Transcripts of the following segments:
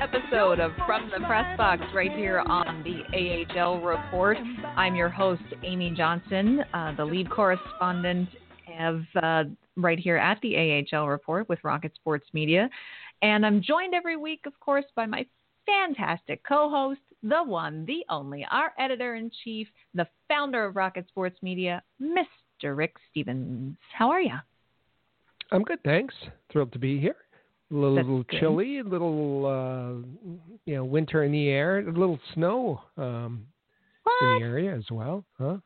episode of From the Press Box right here on the AHL Report. I'm your host, Amy Johnson, uh, the lead correspondent of uh, right here at the AHL Report with Rocket Sports Media. And I'm joined every week, of course, by my fantastic co host, the one, the only, our editor in chief, the founder of Rocket Sports Media, Mr. Rick Stephens. How are you? I'm good, thanks. Thrilled to be here. A little, little chilly, a little uh, you know, winter in the air, a little snow um, in the area as well, huh?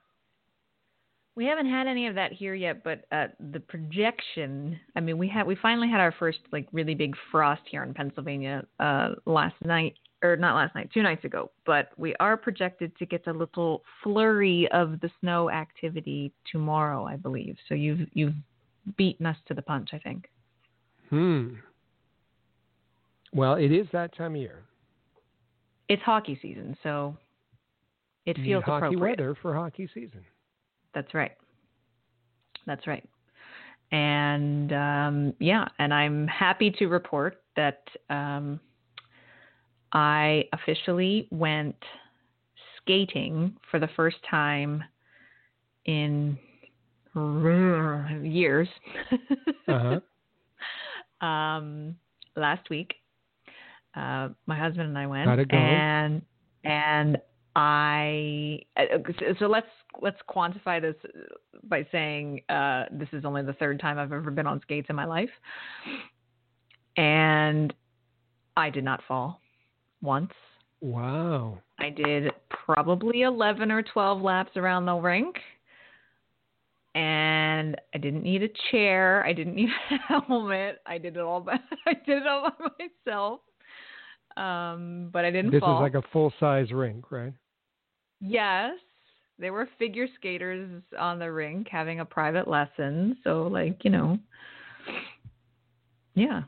We haven't had any of that here yet, but uh, the projection. I mean, we had we finally had our first like really big frost here in Pennsylvania uh, last night, or not last night, two nights ago. But we are projected to get a little flurry of the snow activity tomorrow, I believe. So you've you've beaten us to the punch, I think. Hmm. Well, it is that time of year. It's hockey season, so it feels hockey appropriate. weather for hockey season. That's right. That's right. And um, yeah, and I'm happy to report that um, I officially went skating for the first time in years. uh-huh. um, last week, uh, my husband and I went, it go? and and I uh, so let's let's quantify this by saying uh, this is only the third time I've ever been on skates in my life, and I did not fall once. Wow. I did probably 11 or 12 laps around the rink. And I didn't need a chair. I didn't need a helmet. I did it all by I did it all by myself. Um, but I didn't This fall. is like a full size rink, right? Yes, there were figure skaters on the rink having a private lesson. So, like, you know, yeah.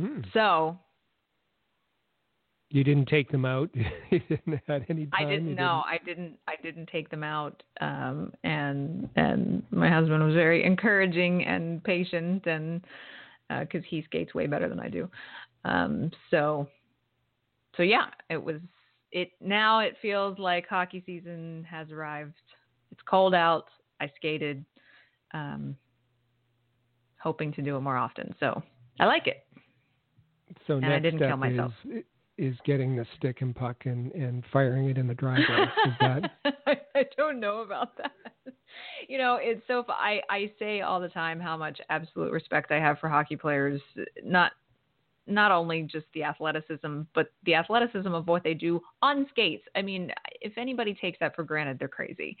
Hmm. So You didn't take them out. you didn't have any time. I didn't know. I didn't. I didn't take them out. Um, and and my husband was very encouraging and patient, and because he skates way better than I do. Um, so so yeah, it was. It now it feels like hockey season has arrived. It's cold out. I skated, um, hoping to do it more often. So I like it. So and I next didn't step kill myself. is is getting the stick and puck and, and firing it in the driveway. is that I, I don't know about that. You know, it's so. I I say all the time how much absolute respect I have for hockey players. Not not only just the athleticism, but the athleticism of what they do on skates. I mean, if anybody takes that for granted, they're crazy.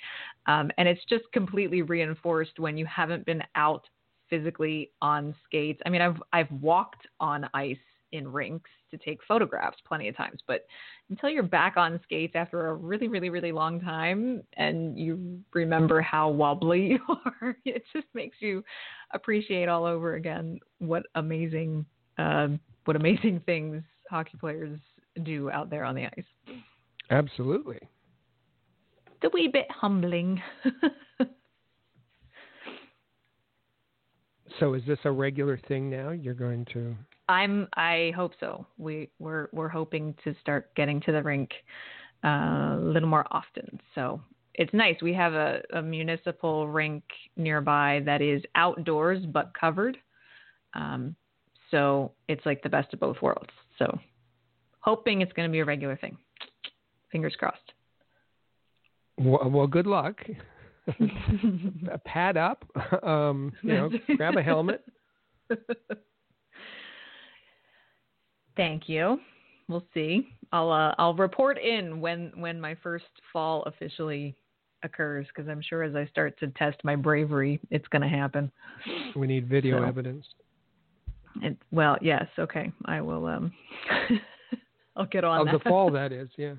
Um, and it's just completely reinforced when you haven't been out physically on skates. I mean, I've I've walked on ice in rinks to take photographs plenty of times, but until you're back on skates after a really, really, really long time and you remember how wobbly you are, it just makes you appreciate all over again what amazing, uh, what amazing things hockey players do out there on the ice. absolutely? It's a wee bit humbling. So is this a regular thing now? You're going to I'm. I hope so. We we're we're hoping to start getting to the rink uh, a little more often. So it's nice. We have a, a municipal rink nearby that is outdoors but covered. Um, so it's like the best of both worlds. So hoping it's going to be a regular thing. Fingers crossed. well, well good luck. Pad up. Um, you know, grab a helmet. Thank you. We'll see. I'll uh, I'll report in when when my first fall officially occurs because I'm sure as I start to test my bravery, it's going to happen. We need video So. evidence. It, well, yes, okay. I will. Um, I'll get on Of that. the fall, that is, yeah.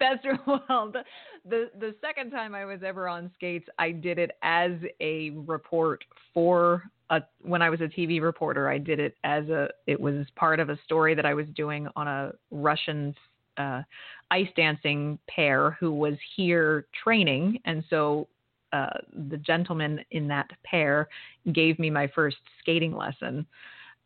That's well. The, the the second time I was ever on skates, I did it as a report for a when I was a TV reporter. I did it as a it was part of a story that I was doing on a Russian uh, ice dancing pair who was here training, and so uh, the gentleman in that pair gave me my first skating lesson.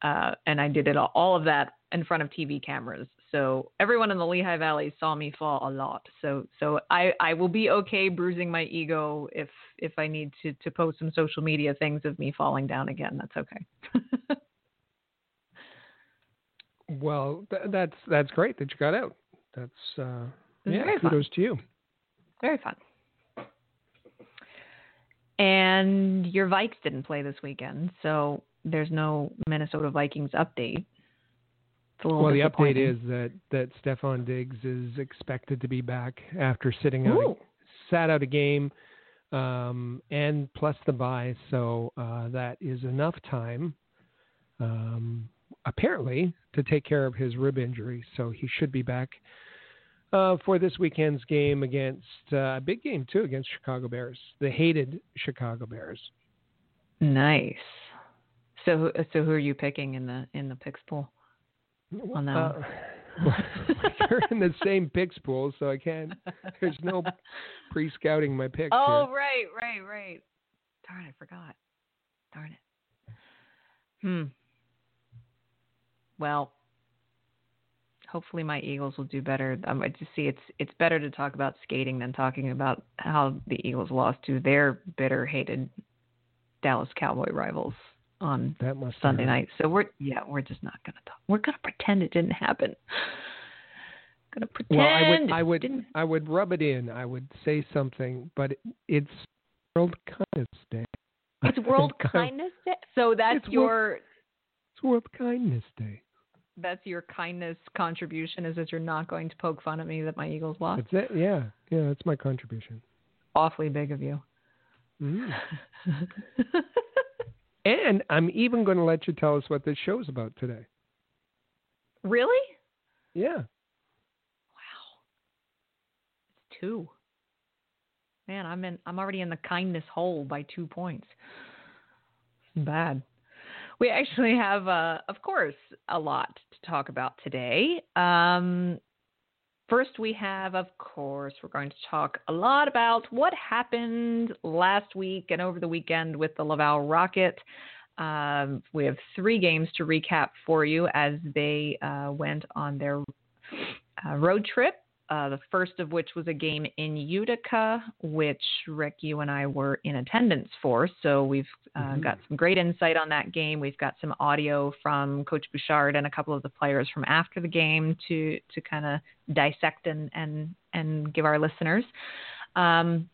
Uh, and I did it all, all of that in front of TV cameras. So everyone in the Lehigh Valley saw me fall a lot. So so I, I will be okay bruising my ego if if I need to to post some social media things of me falling down again. That's okay. well, th- that's that's great that you got out. That's uh, yeah, kudos fun. to you. Very fun. And your Vikes didn't play this weekend, so there's no Minnesota Vikings update well, the update is that that Stefon Diggs is expected to be back after sitting out, a, sat out a game, um, and plus the bye. So uh, that is enough time, um, apparently, to take care of his rib injury. So he should be back uh, for this weekend's game against uh, a big game too against Chicago Bears, the hated Chicago Bears. Nice. So, so who are you picking in the in the picks pool? Well, no. Uh, you're in the same picks pool, so I can't. There's no pre-scouting my picks. Oh, here. right, right, right. Darn, I forgot. Darn it. Hmm. Well, hopefully my Eagles will do better. Um, I just see it's it's better to talk about skating than talking about how the Eagles lost to their bitter hated Dallas Cowboy rivals on that must Sunday night. So we're yeah, we're just not gonna talk. We're gonna pretend it didn't happen. Gonna pretend. Well, I would I would didn't... I would rub it in. I would say something, but it's World Kindness Day. It's World Kindness Day. So that's it's your. World, it's World Kindness Day. That's your kindness contribution. Is that you're not going to poke fun at me that my Eagles lost? That's it. Yeah, yeah. That's my contribution. Awfully big of you. Mm. And I'm even going to let you tell us what this show's about today. Really? Yeah. Wow. It's two. Man, I'm in I'm already in the kindness hole by 2 points. Bad. We actually have uh, of course a lot to talk about today. Um, First, we have, of course, we're going to talk a lot about what happened last week and over the weekend with the Laval Rocket. Um, we have three games to recap for you as they uh, went on their uh, road trip uh, the first of which was a game in Utica, which Rick, you and I were in attendance for. So we've uh, mm-hmm. got some great insight on that game. We've got some audio from Coach Bouchard and a couple of the players from after the game to to kind of dissect and and and give our listeners. Um,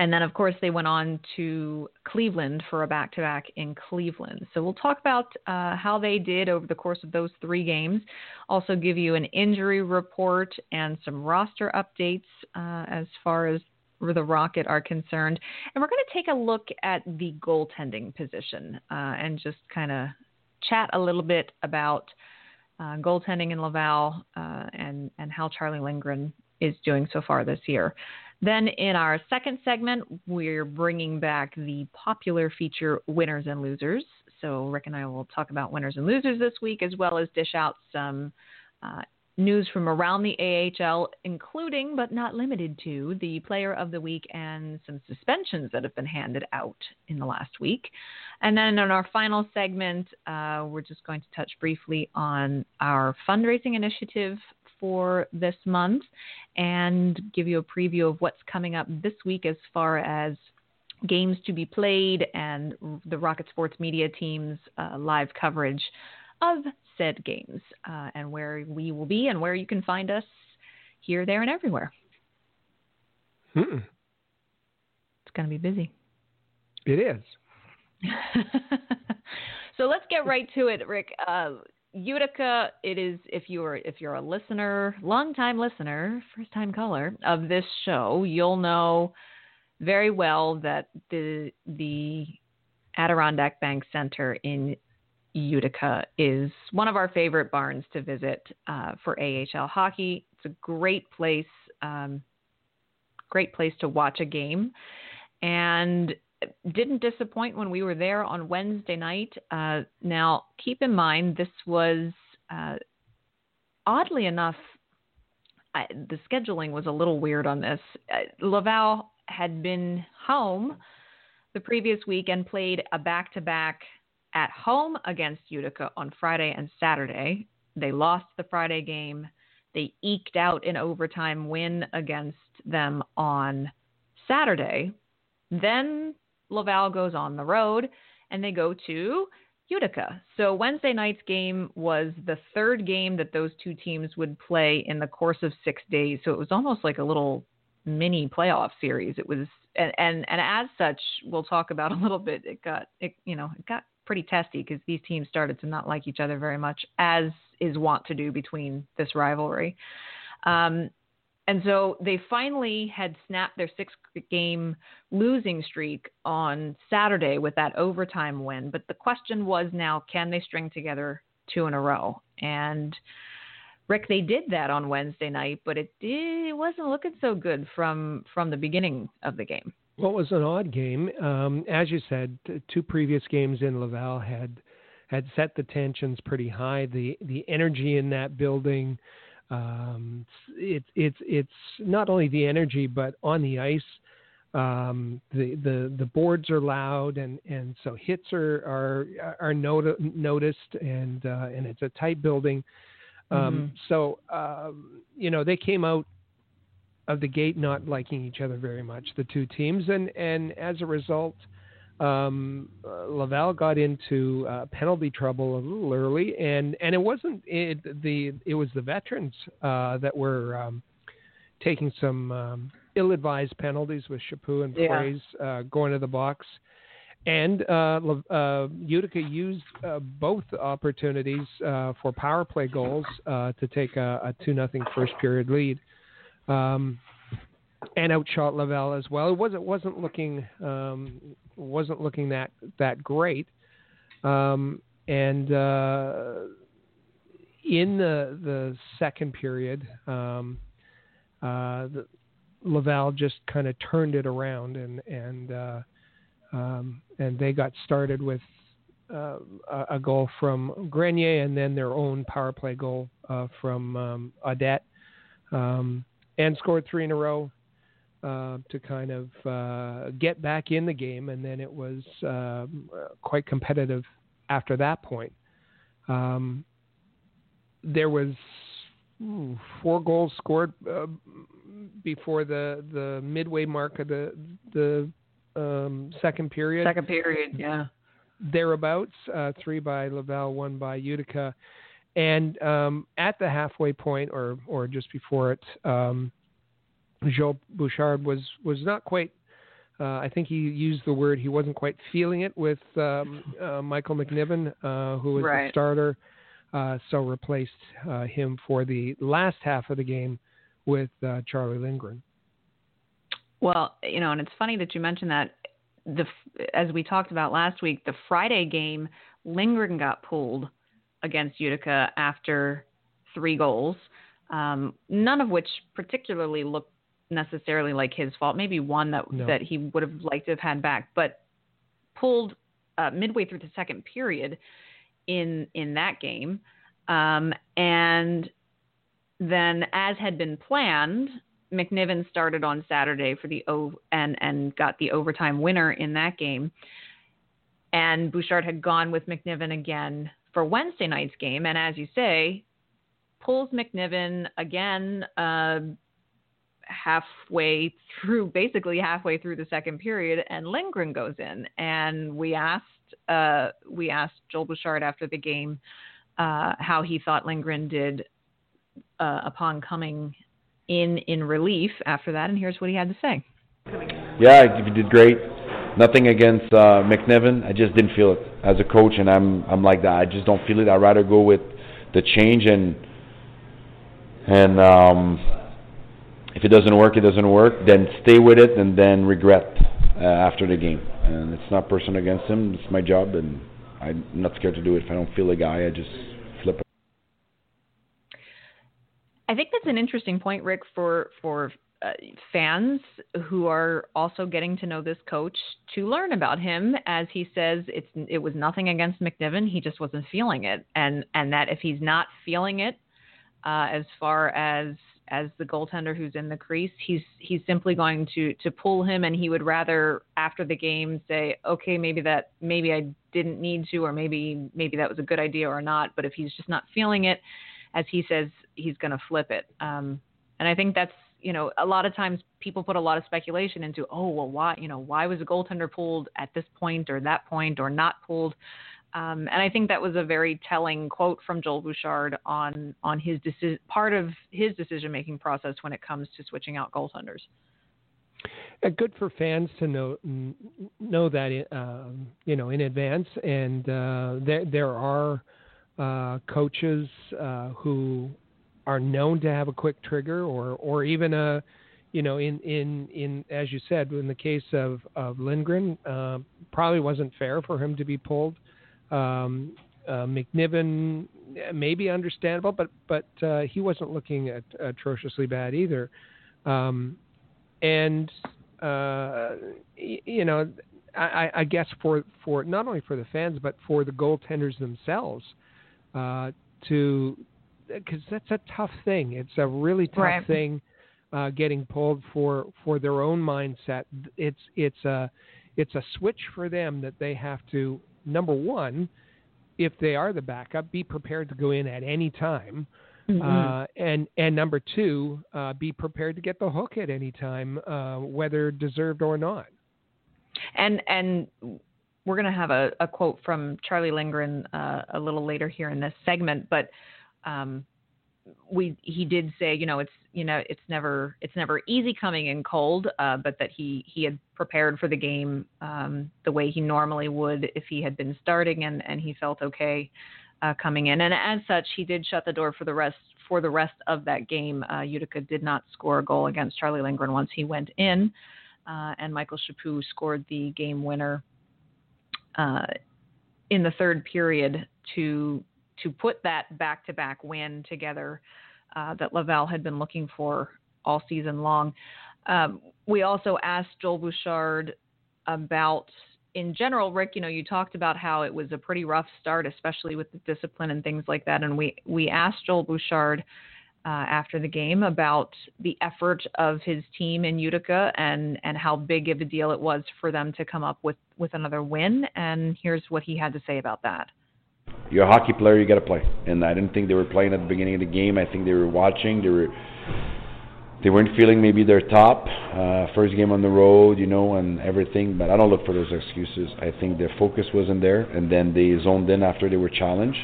and then, of course, they went on to Cleveland for a back to back in Cleveland. So we'll talk about uh, how they did over the course of those three games. Also, give you an injury report and some roster updates uh, as far as the Rocket are concerned. And we're going to take a look at the goaltending position uh, and just kind of chat a little bit about uh, goaltending in Laval uh, and, and how Charlie Lindgren is doing so far this year. Then in our second segment, we're bringing back the popular feature Winners and Losers. So Rick and I will talk about winners and losers this week, as well as dish out some uh, news from around the AHL, including but not limited to the Player of the Week and some suspensions that have been handed out in the last week. And then in our final segment, uh, we're just going to touch briefly on our fundraising initiative for this month and give you a preview of what's coming up this week as far as games to be played and the Rocket Sports Media team's uh, live coverage of said games uh, and where we will be and where you can find us here, there, and everywhere. Mm-mm. It's going to be busy. It is. so let's get right to it, Rick. Uh, Utica, it is if you're if you're a listener, longtime listener, first time caller of this show, you'll know very well that the the Adirondack Bank Center in Utica is one of our favorite barns to visit uh, for AHL hockey. It's a great place, um, great place to watch a game, and didn't disappoint when we were there on Wednesday night. Uh, now, keep in mind, this was uh, oddly enough, I, the scheduling was a little weird on this. Uh, Laval had been home the previous week and played a back to back at home against Utica on Friday and Saturday. They lost the Friday game. They eked out an overtime win against them on Saturday. Then Laval goes on the road and they go to Utica. So Wednesday night's game was the third game that those two teams would play in the course of six days. So it was almost like a little mini playoff series. It was and and, and as such, we'll talk about a little bit. It got it you know it got pretty testy because these teams started to not like each other very much, as is wont to do between this rivalry. Um, and so they finally had snapped their six game losing streak on Saturday with that overtime win. But the question was now, can they string together two in a row? And Rick, they did that on Wednesday night, but it did, it wasn't looking so good from from the beginning of the game. Well, it was an odd game. Um, as you said, two previous games in Laval had had set the tensions pretty high. The the energy in that building um, it's it's it's not only the energy, but on the ice, um, the the the boards are loud, and and so hits are are are not- noticed, and uh, and it's a tight building. Um, mm-hmm. So um, you know they came out of the gate not liking each other very much, the two teams, and and as a result, um, uh, Laval got into uh, penalty trouble a little early, and and it wasn't it, the it was the veterans uh, that were um, taking some um, ill-advised penalties with Chaput and Froese uh, going to the box, and uh, uh, Utica used both opportunities for power play goals to take a, a two nothing first period lead. Um, and outshot Laval as well. It wasn't wasn't looking um, wasn't looking that that great. Um, and uh, in the the second period, um, uh, the, Laval just kind of turned it around, and and uh, um, and they got started with uh, a, goal from Grenier, and then their own power play goal uh, from um, Audette, um, and scored three in a row uh, to kind of uh, get back in the game, and then it was uh, quite competitive after that point. Um, there was ooh, four goals scored uh, before the the midway mark of the the um, second period. Second period, yeah. Thereabouts, uh, three by Laval, one by Utica, and um, at the halfway point, or or just before it. Joe Bouchard was was not quite. Uh, I think he used the word he wasn't quite feeling it with um, uh, Michael McNiven, uh, who was right. the starter. Uh, so replaced uh, him for the last half of the game with uh, Charlie Lindgren. Well, you know, and it's funny that you mentioned that. The as we talked about last week, the Friday game, Lindgren got pulled against Utica after three goals, um, none of which particularly looked necessarily like his fault. Maybe one that no. that he would have liked to have had back, but pulled uh, midway through the second period in in that game, um, and then as had been planned, McNiven started on Saturday for the o and and got the overtime winner in that game, and Bouchard had gone with McNiven again for Wednesday night's game, and as you say, pulls McNiven again. Uh, halfway through, basically halfway through the second period, and Lindgren goes in. And we asked uh, we asked Joel Bouchard after the game uh, how he thought Lindgren did uh, upon coming in in relief after that, and here's what he had to say. Yeah, he did great. Nothing against uh, McNiven. I just didn't feel it as a coach, and I'm I'm like that. I just don't feel it. I'd rather go with the change and and um, if it doesn't work, it doesn't work. Then stay with it and then regret uh, after the game. And it's not personal against him. It's my job, and I'm not scared to do it. If I don't feel the guy, I just flip it. I think that's an interesting point, Rick, for for uh, fans who are also getting to know this coach to learn about him. As he says, it's it was nothing against McNiven. He just wasn't feeling it, and and that if he's not feeling it, uh, as far as as the goaltender who's in the crease. He's he's simply going to to pull him, and he would rather after the game say, okay, maybe that maybe I didn't need to, or maybe maybe that was a good idea or not. But if he's just not feeling it, as he says, he's going to flip it. Um, and I think that's you know a lot of times people put a lot of speculation into oh well why you know why was a goaltender pulled at this point or that point or not pulled um, and I think that was a very telling quote from Joel Bouchard on on his deci- part of his decision making process when it comes to switching out goaltenders. Uh, good for fans to know know that uh, you know in advance, and uh, there there are uh, coaches uh, who are known to have a quick trigger, or or even a you know in in in as you said in the case of of Lindgren, uh, probably wasn't fair for him to be pulled. Um, uh, McNiven may be understandable, but but uh, he wasn't looking at, atrociously bad either. Um, and uh, you know, I, I, guess for for not only for the fans but for the goaltenders themselves uh, to because that's a tough thing. It's a really tough right. thing uh, getting pulled for for their own mindset. It's it's a it's a switch for them that they have to number one, if they are the backup, be prepared to go in at any time. Mm-hmm. Uh, and and number two, uh, be prepared to get the hook at any time, uh, whether deserved or not. And and we're going to have a, a, quote from Charlie Lindgren uh, a little later here in this segment, but um, we he did say, you know, it's you know it's never it's never easy coming in cold, uh, but that he he had prepared for the game um, the way he normally would if he had been starting, and and he felt okay uh, coming in, and as such, he did shut the door for the rest for the rest of that game. Uh, Utica did not score a goal against Charlie Lindgren once he went in, uh, and Michael Chaput scored the game winner uh, in the third period to to put that back to back win together uh, that Laval had been looking for all season long. Um, we also asked Joel Bouchard about, in general, Rick. You know, you talked about how it was a pretty rough start, especially with the discipline and things like that. And we we asked Joel Bouchard uh, after the game about the effort of his team in Utica and and how big of a deal it was for them to come up with with another win. And here's what he had to say about that you're a hockey player, you got to play. And I didn't think they were playing at the beginning of the game. I think they were watching. They were they weren't feeling maybe their top uh, first game on the road, you know, and everything. But I don't look for those excuses. I think their focus wasn't there, and then they zoned in after they were challenged.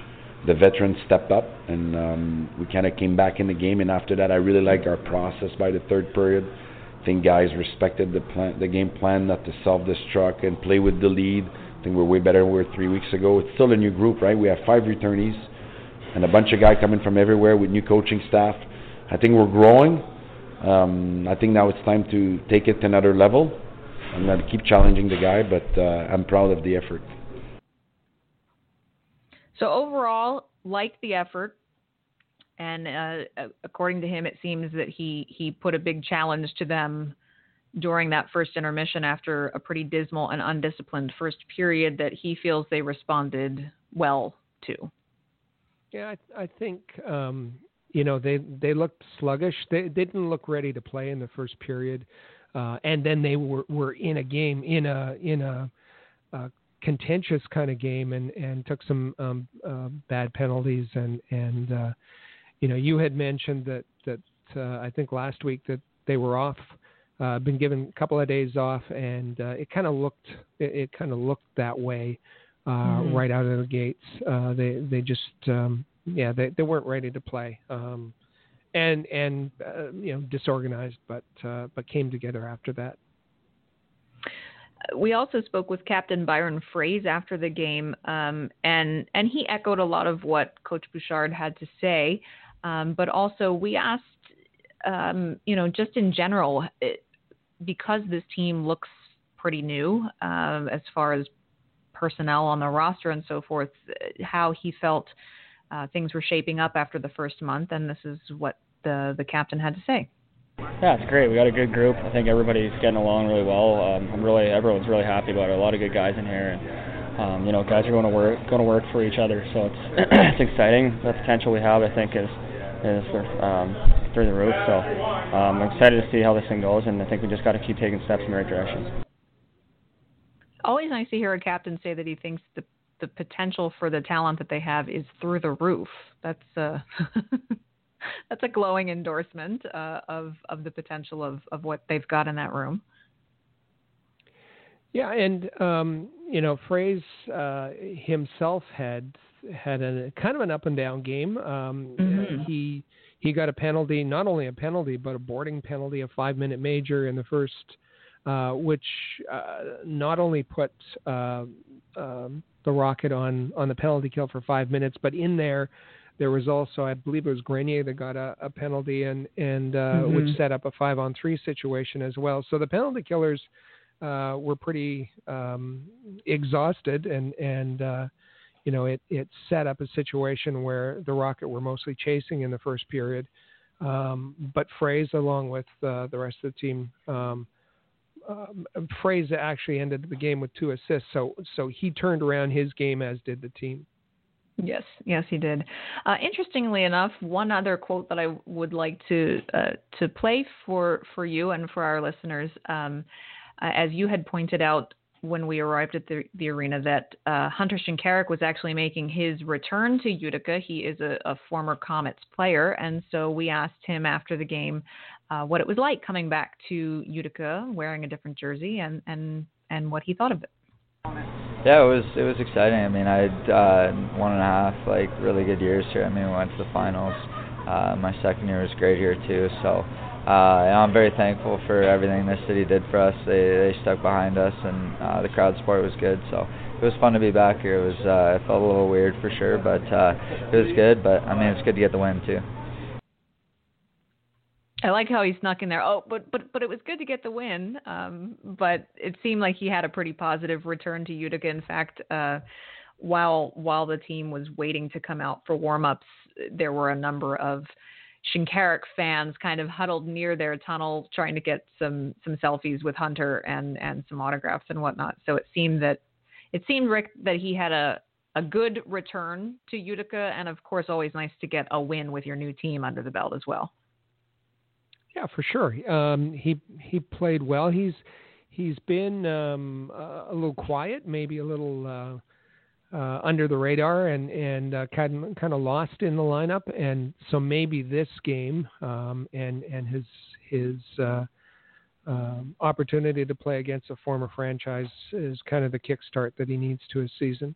The veterans stepped up, and um, we kind of came back in the game. And after that, I really liked our process by the third period. I think guys respected the plan, the game plan, not to self-destruct and play with the lead think we're way better than we were three weeks ago. It's still a new group, right? We have five returnees and a bunch of guys coming from everywhere with new coaching staff. I think we're growing. Um, I think now it's time to take it to another level. I'm going to keep challenging the guy, but uh, I'm proud of the effort. So overall, like the effort, and uh, according to him, it seems that he he put a big challenge to them during that first intermission after a pretty dismal and undisciplined first period that he feels they responded well to. Yeah, I, I think um, you know they they looked sluggish. They, they didn't look ready to play in the first period, uh, and then they were, were in a game in a in a, a contentious kind of game and and took some um, uh, bad penalties and and uh, you know you had mentioned that that uh, I think last week that they were off uh, been given a couple of days off, and uh, it kind of looked it, it kind of looked that way uh, mm-hmm. right out of the gates. Uh, they they just um, yeah they they weren't ready to play, um, and and uh, you know disorganized, but uh, but came together after that. We also spoke with Captain Byron Froese after the game, um, and and he echoed a lot of what Coach Bouchard had to say. Um, but also, we asked, um, you know, just in general, it, because this team looks pretty new um, as far as personnel on the roster and so forth, how he felt uh, things were shaping up after the first month, and this is what the the captain had to say. Yeah, it's great. We got a good group. I think everybody's getting along really well. Um, I'm really everyone's really happy about it. A lot of good guys in here, and um, you know, guys are going to work going to work for each other. So it's it's exciting. The potential we have, I think, is is um, through the roof. So um, I'm excited to see how this thing goes, and I think we just got to keep taking steps in the right direction. Always nice to hear a captain say that he thinks the the potential for the talent that they have is through the roof. That's uh, that's a glowing endorsement uh, of of the potential of of what they've got in that room. Yeah, and um, you know, Froese uh, himself had had a kind of an up and down game. Um, mm-hmm. He he got a penalty, not only a penalty, but a boarding penalty, a five minute major in the first, uh, which uh, not only put uh, um, the Rocket on on the penalty kill for five minutes, but in there. There was also, I believe it was Grenier that got a, a penalty and and uh, mm-hmm. which set up a five on three situation as well. So the penalty killers uh, were pretty um, exhausted, and and uh, you know it it set up a situation where the Rocket were mostly chasing in the first period, um, but Froese along with uh, the rest of the team. Um, um, Froese actually ended the game with two assists, so so he turned around his game as did the team. Yes, yes, he did. Uh, interestingly enough, one other quote that I would like to uh, to play for for you and for our listeners. Um, uh, as you had pointed out when we arrived at the, the arena, that uh, Hunter Shinkaruk was actually making his return to Utica. He is a, a, former Comets player, and so we asked him after the game uh, what it was like coming back to Utica wearing a different jersey and, and, and what he thought of it. Yeah, it was it was exciting. I mean, I had uh, one and a half like really good years here. I mean, we went to the finals. Uh, my second year was great here too. So uh, I'm very thankful for everything this city did for us. They they stuck behind us, and uh, the crowd support was good. So it was fun to be back here. It was uh, it felt a little weird for sure, but uh, it was good. But I mean, it's good to get the win too. I like how he snuck in there. Oh, but but but it was good to get the win. Um, but it seemed like he had a pretty positive return to Utica. In fact, uh, while while the team was waiting to come out for warmups, there were a number of Shinkaruk fans kind of huddled near their tunnel trying to get some some selfies with Hunter and and some autographs and whatnot. So it seemed that it seemed Rick that he had a a good return to Utica and of course always nice to get a win with your new team under the belt as well. Yeah, for sure. Um, he he played well. He's he's been um, a little quiet, maybe a little uh, uh, under the radar and and uh, kind kind of lost in the lineup, and so maybe this game um, and and his his uh, um, opportunity to play against a former franchise is kind of the kickstart that he needs to his season.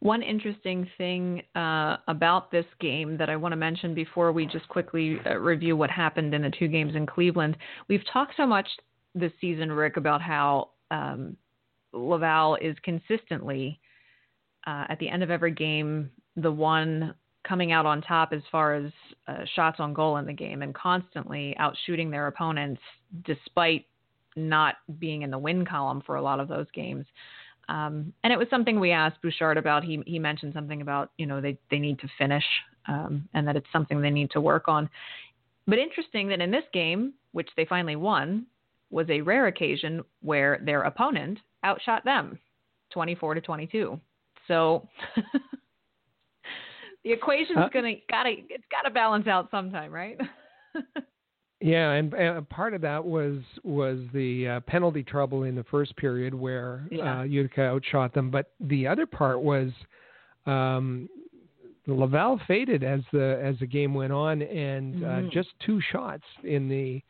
One interesting thing uh, about this game that I want to mention before we just quickly uh, review what happened in the two games in Cleveland. We've talked so much this season, Rick, about how um, Laval is consistently uh, at the end of every game the one coming out on top as far as uh, shots on goal in the game and constantly outshooting their opponents despite not being in the win column for a lot of those games. Um, and it was something we asked Bouchard about. He he mentioned something about you know they they need to finish um, and that it's something they need to work on. But interesting that in this game, which they finally won, was a rare occasion where their opponent outshot them, 24 to 22. So the equation's uh, gonna gotta it's gotta balance out sometime, right? yeah, and, and, part of that was was the uh, penalty trouble in the first period where yeah. uh, Utica outshot them, but the other part was um, Laval faded as the as the game went on, and uh, mm-hmm. just two shots in the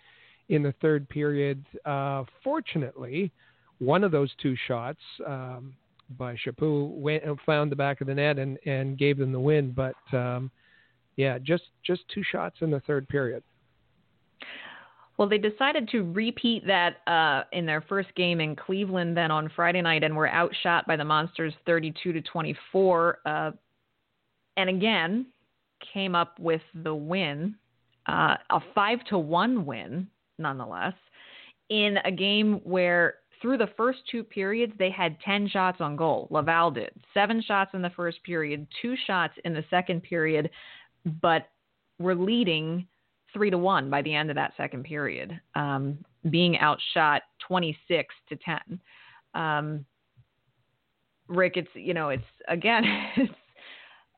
in the third period. Uh, fortunately, one of those two shots um, by Chaput went and found the back of the net and, and gave them the win. But um, yeah, just just two shots in the third period. Well, they decided to repeat that uh, in their first game in Cleveland then on Friday night, and were outshot by the Monsters 32 to 24. Uh, and again, came up with the win, uh, a five to one win, nonetheless, in a game where through the first two periods, they had 10 shots on goal. Laval did. Seven shots in the first period, two shots in the second period, but were leading three to one by the end of that second period, um, being outshot 26 to 10. Um, Rick, it's, you know, it's again, it's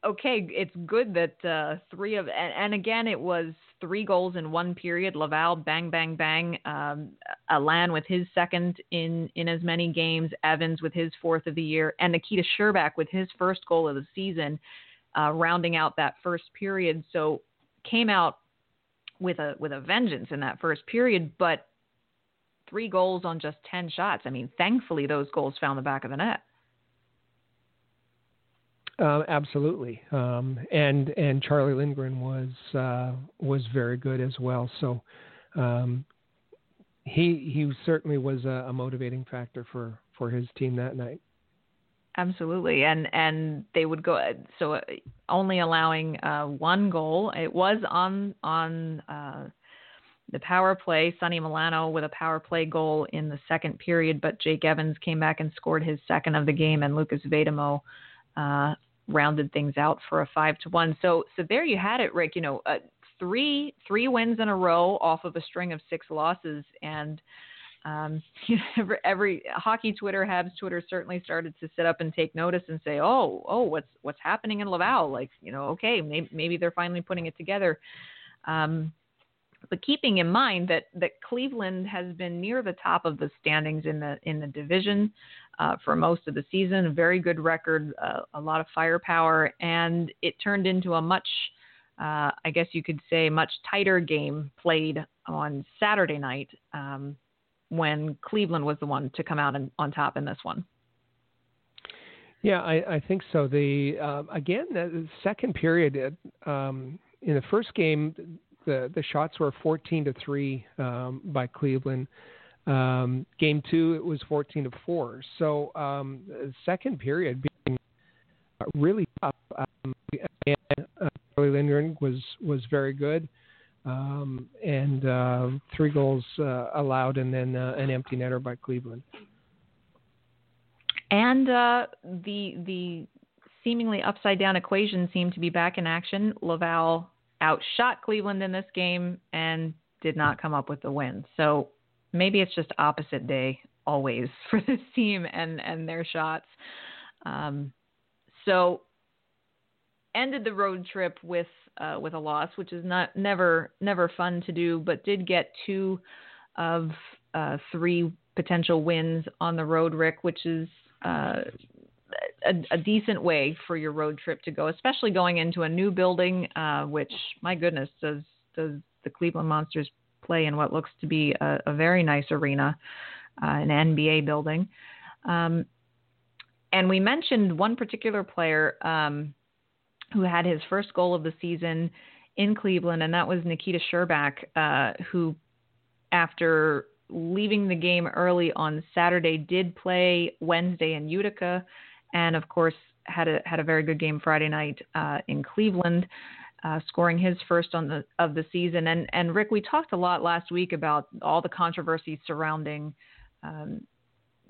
okay, it's good that uh, three of and, and, again it was three goals in one period. Laval bang bang bang. Um, Alan with his second in in as many games. Evans with his fourth of the year, and Nikita Scherbak with his first goal of the season, uh, rounding out that first period. So came out with a with a vengeance in that first period, but three goals on just ten shots. I mean, thankfully those goals found the back of the net. Uh, absolutely, um, and and Charlie Lindgren was uh, was very good as well. So um, he he certainly was a, a, motivating factor for for his team that night. Absolutely, and and they would go so uh, only allowing uh, one goal. It was on on uh, the power play. Sonny Milano with a power play goal in the second period, but Jake Evans came back and scored his second of the game, and Lukas Vejdemo uh, rounded things out for a five to one. So so there you had it, Rick. You know, uh, three three wins in a row off of a string of six losses, and um, every, every hockey Twitter, Habs Twitter certainly started to sit up and take notice and say, oh oh what's what's happening in Laval? Like you know, okay, maybe maybe they're finally putting it together. Um, but keeping in mind that that Cleveland has been near the top of the standings in the in the division uh, for most of the season, a very good record, uh, a lot of firepower, and it turned into a much, uh, I guess you could say, much tighter game played on Saturday night um, when Cleveland was the one to come out in, on top in this one. Yeah, I, I think so. The uh, again, the second period um, in the first game, the the shots were 14 to three um, by Cleveland. Um, game two, it was 14 to four. So um, second period being really tough. Um, and uh, Charlie Lindgren was was very good, um, and uh, three goals uh, allowed, and then uh, an empty netter by Cleveland. And uh, the the seemingly upside down equation seemed to be back in action. Laval outshot Cleveland in this game and did not come up with the win. So maybe it's just opposite day always for this team and and their shots. Um, so ended the road trip with uh, with a loss, which is not never never fun to do, but did get two of uh, three potential wins on the road, Rick, which is uh, a, a, decent way for your road trip to go, especially going into a new building, uh, which my goodness does does the Cleveland Monsters play in what looks to be a, a very nice arena, uh, an NBA building. Um, and we mentioned one particular player um, who had his first goal of the season in Cleveland, and that was Nikita Scherbak, uh, who, after leaving the game early on Saturday, did play Wednesday in Utica and of course had a had a very good game Friday night uh, in Cleveland, uh, scoring his first on the of the season. And and Rick, we talked a lot last week about all the controversy surrounding, um,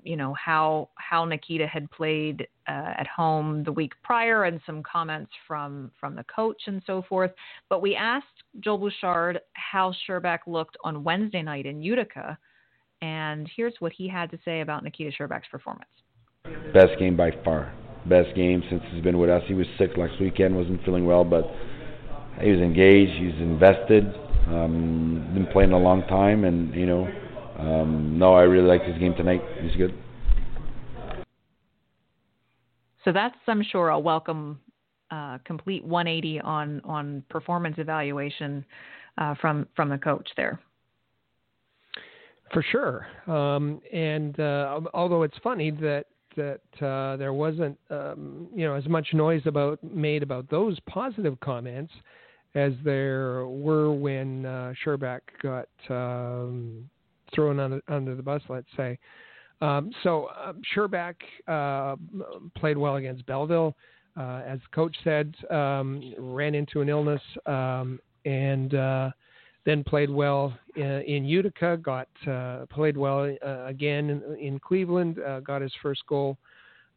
you know how how Nikita had played uh, at home the week prior, and some comments from from the coach and so forth. But we asked Joel Bouchard how Scherbak looked on Wednesday night in Utica, and here's what he had to say about Nikita Scherbak's performance. Best game by far. Best game since he's been with us. He was sick last weekend, wasn't feeling well, but he was engaged. He's invested. Um, been playing a long time, and you know, um, no, I really liked his game tonight. He's good. So that's, I'm sure, a welcome uh, complete 180 on on performance evaluation uh, from from the coach there. For sure, um, and uh, although it's funny that that uh, there wasn't um, you know as much noise about made about those positive comments as there were when uh, Scherbak got um, thrown under, under the bus, let's say. Um, so uh, Scherbak uh, played well against Belleville, uh, as the coach said, um, ran into an illness um, and uh, then played well in, in Utica, got uh, played well uh, again in, in Cleveland, uh, got his first goal.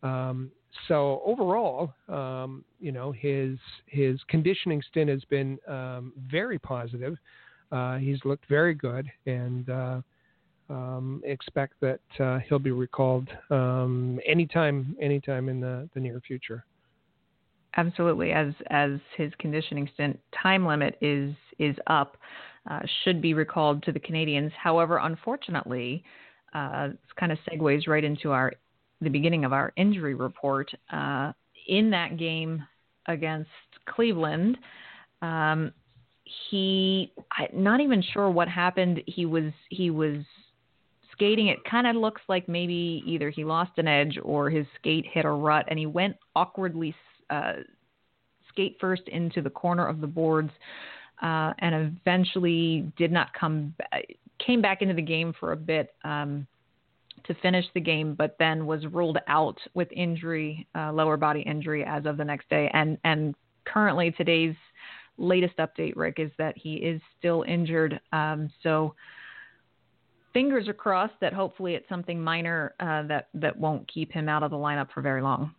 Um, so overall, um, you know, his his conditioning stint has been um, very positive. Uh, he's looked very good, and uh, um, expect that uh, he'll be recalled um, anytime anytime in the, the near future. absolutely. As as his conditioning stint time limit is is up, uh, should be recalled to the Canadiens. However, unfortunately, uh, this kind of segues right into our the beginning of our injury report. Uh, in that game against Cleveland, um, he I'm not even sure what happened. He was he was skating. It kind of looks like maybe either he lost an edge or his skate hit a rut, and he went awkwardly uh, skate first into the corner of the boards, uh, and eventually did not come came back into the game for a bit. Um, to finish the game, but then was ruled out with injury, uh, lower body injury, as of the next day. And and currently today's latest update, Rick, is that he is still injured. Um, so fingers are crossed that hopefully it's something minor uh, that that won't keep him out of the lineup for very long.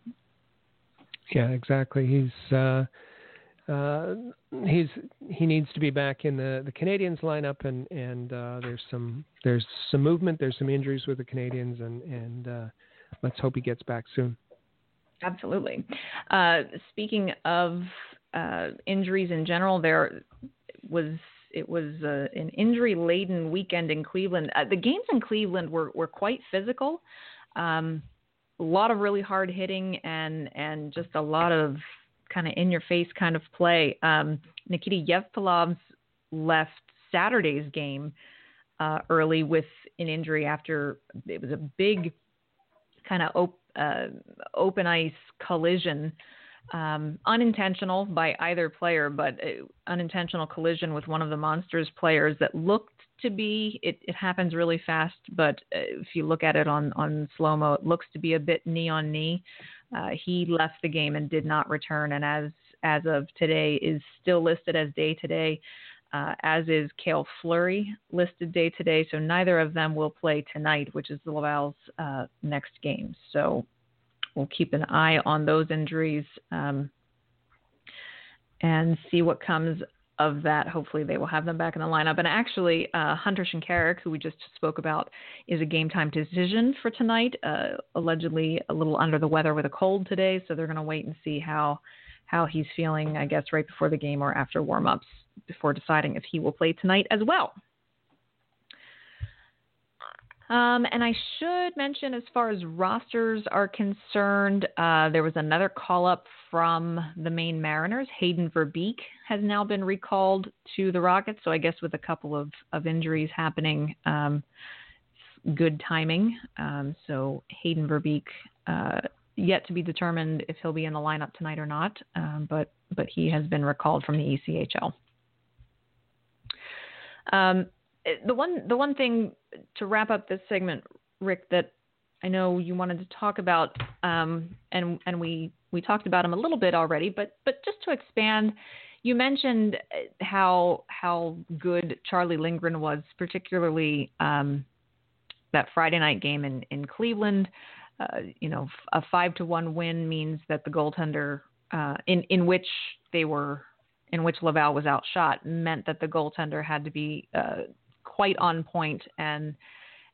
Yeah, exactly. He's uh, uh, he's he needs to be back in the the Canadiens lineup, and and uh, there's some there's some movement, there's some injuries with the Canadiens, and and uh, let's hope he gets back soon. Absolutely. Uh, speaking of uh, injuries in general, there was it was uh, an injury laden weekend in Cleveland. Uh, the games in Cleveland were were quite physical. Um, a lot of really hard hitting and and just a lot of kind of in your face kind of play. Um, Nikita Yevpalov left Saturday's game uh, early with an injury after it was a big kind of op- uh, open ice collision um, unintentional by either player, but uh, unintentional collision with one of the monsters players that looked to be. It, it happens really fast, but uh, if you look at it on on slow mo, it looks to be a bit knee on knee. Uh, he left the game and did not return, and as as of today is still listed as day to day. Uh, as is Kale Fleury listed day to day. So neither of them will play tonight, which is the Laval's uh, next game. So we'll keep an eye on those injuries um, and see what comes of that. Hopefully, they will have them back in the lineup. And actually, uh, Hunter Shinkaruk, who we just spoke about, is a game time decision for tonight. Uh, allegedly, a little under the weather with a cold today, so they're going to wait and see how how he's feeling. I guess right before the game or after warm ups before deciding if he will play tonight as well. Um, and I should mention, as far as rosters are concerned, uh, there was another call up from the Maine Mariners. Hayden Verbeek has now been recalled to the Rockets. So I guess with a couple of, of injuries happening, um, good timing. Um, so Hayden Verbeek, uh, yet to be determined if he'll be in the lineup tonight or not, um, but but he has been recalled from the ECHL. Um, the one the one thing to wrap up this segment, Rick, that I know you wanted to talk about, um, and and we we talked about him a little bit already, but but just to expand, you mentioned how how good Charlie Lindgren was, particularly um, that Friday night game in in Cleveland. Uh, you know, a five to one win means that the goaltender, uh, in in which they were, in which Laval was outshot, meant that the goaltender had to be uh, quite on point and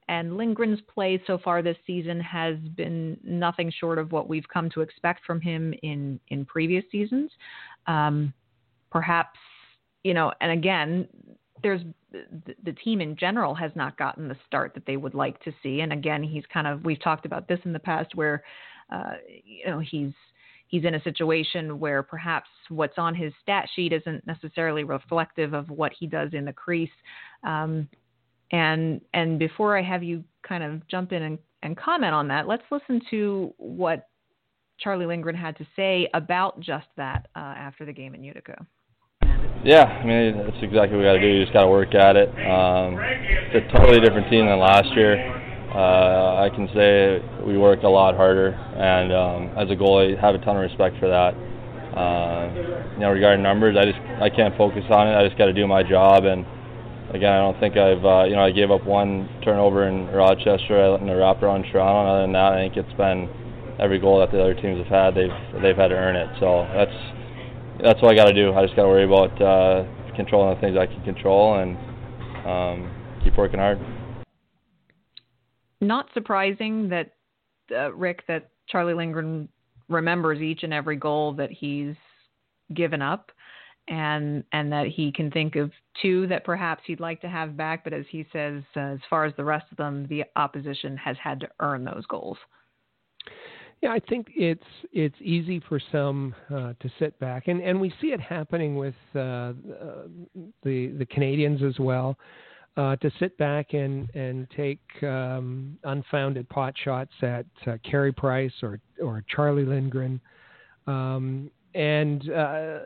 and Lindgren's play so far this season has been nothing short of what we've come to expect from him in in previous seasons. Um, perhaps you know, and again, there's the, the team in general has not gotten the start that they would like to see. And again, he's kind of we've talked about this in the past where uh, you know he's he's in a situation where perhaps what's on his stat sheet isn't necessarily reflective of what he does in the crease. Um, and and before I have you kind of jump in and, and comment on that, let's listen to what Charlie Lindgren had to say about just that uh, after the game in Utica. Yeah, I mean that's exactly what we got to do. You just got to work at it. Um, it's a totally different team than last year uh, I can say we worked a lot harder, and um, as a goalie, have a ton of respect for that. Uh, you know, regarding numbers, I just I can't focus on it. I just got to do my job, and again, I don't think I've uh, you know I gave up one turnover in Rochester in the wraparound Toronto. And other than that, I think it's been every goal that the other teams have had, they've they've had to earn it. So that's that's what I got to do. I just got to worry about uh, controlling the things I can control and um, keep working hard not surprising that uh, Rick that Charlie Lindgren remembers each and every goal that he's given up and and that he can think of two that perhaps he'd like to have back but as he says uh, as far as the rest of them the opposition has had to earn those goals. Yeah, I think it's it's easy for some uh, to sit back, and and we see it happening with uh, the the Canadiens as well, uh, to sit back and and take um, unfounded pot shots at uh, Carey Price or or Charlie Lindgren, um, and uh,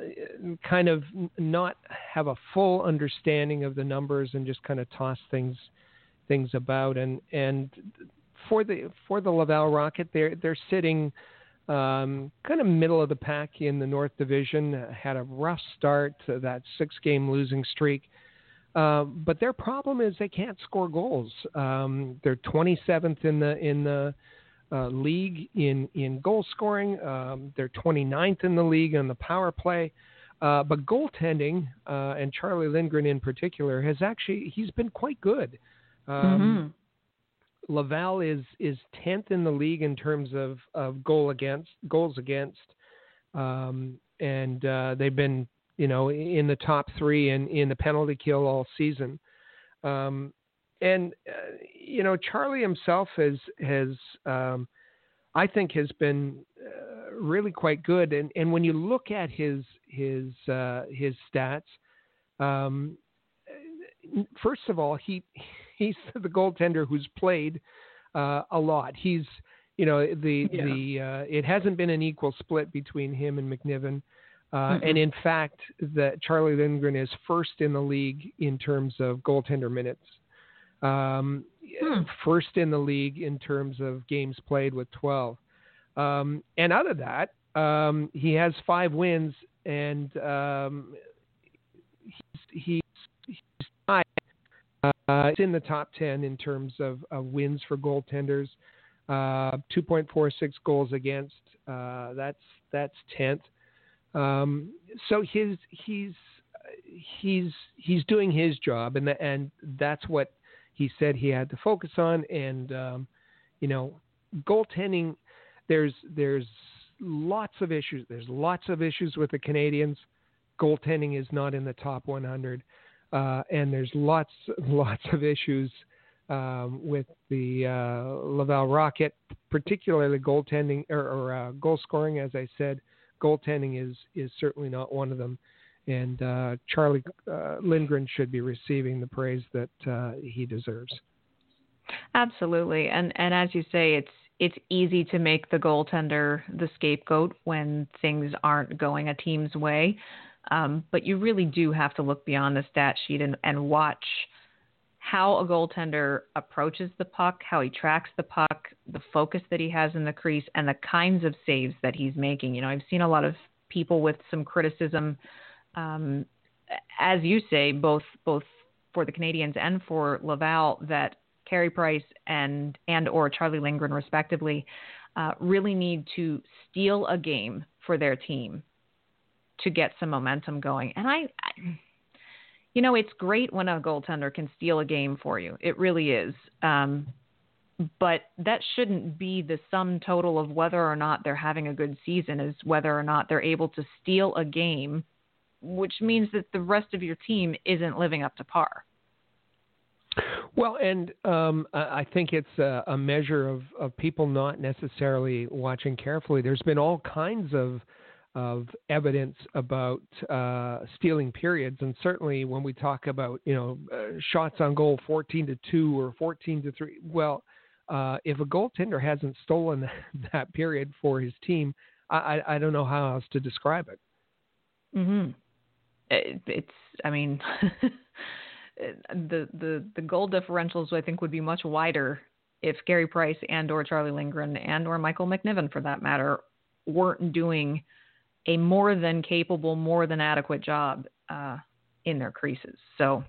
kind of not have a full understanding of the numbers and just kind of toss things things about and and for the for the Laval Rocket, they're they're sitting um, kind of middle of the pack in the North Division. Uh, had a rough start to that six-game losing streak, uh, but their problem is they can't score goals. Um, they're 27th in the in the uh, league in in goal scoring. Um, they're 29th in the league on the power play. Uh, but goaltending, uh, and Charlie Lindgren in particular, has actually he's been quite good. Um, mm-hmm. Laval is is tenth in the league in terms of, of goal against goals against, um, and uh, they've been you know in the top three in in the penalty kill all season. Um, and uh, you know Charlie himself has has um, I think has been uh, really quite good. And and when you look at his his uh, his stats, um, first of all he he's the goaltender who's played uh, a lot. He's you know the yeah. the uh, it hasn't been an equal split between him and McNiven. Uh, mm-hmm. And in fact, that Charlie Lindgren is first in the league in terms of goaltender minutes. Um, hmm. First in the league in terms of games played with 12. Um, and out of that, um, he has five wins, and um, he's, he's, he's tied uh, it's in the top 10 in terms of, of wins for goaltenders. Uh, 2.46 goals against. Uh, that's that's 10th. Um, so his he's he's he's doing his job, and the, and that's what he said he had to focus on. And um, you know, goaltending. There's there's lots of issues. There's lots of issues with the Canadiens. Goaltending is not in the top 100. Uh, and there's lots lots of issues um, with the uh, Laval Rocket, particularly goaltending or, or uh, goal scoring. As I said, goaltending is is certainly not one of them. And uh, Charlie uh, Lindgren should be receiving the praise that uh, he deserves. Absolutely, and and as you say, it's it's easy to make the goaltender the scapegoat when things aren't going a team's way. Um, but you really do have to look beyond the stat sheet and, and watch how a goaltender approaches the puck, how he tracks the puck, the focus that he has in the crease, and the kinds of saves that he's making. You know, I've seen a lot of people with some criticism, um, as you say, both both for the Canadiens and for Laval, that Carey Price and and or Charlie Lindgren, respectively, uh, really need to steal a game for their team to get some momentum going. And I, I you know, it's great when a goaltender can steal a game for you. It really is. Um, but that shouldn't be the sum total of whether or not they're having a good season, is whether or not they're able to steal a game, which means that the rest of your team isn't living up to par. Well, and um, I think it's a, a measure of, of people not necessarily watching carefully. There's been all kinds of of evidence about uh, stealing periods, and certainly when we talk about you know uh, shots on goal 14 to two or 14 to three, well, uh, if a goaltender hasn't stolen that period for his team, I, I, don't know how else to describe it. Mm-hmm. It, it's, I mean, the the the goal differentials I think would be much wider if Carey Price and or Charlie Lindgren and or Michael McNiven for that matter weren't doing a more than capable, more than adequate job uh, in their creases. So,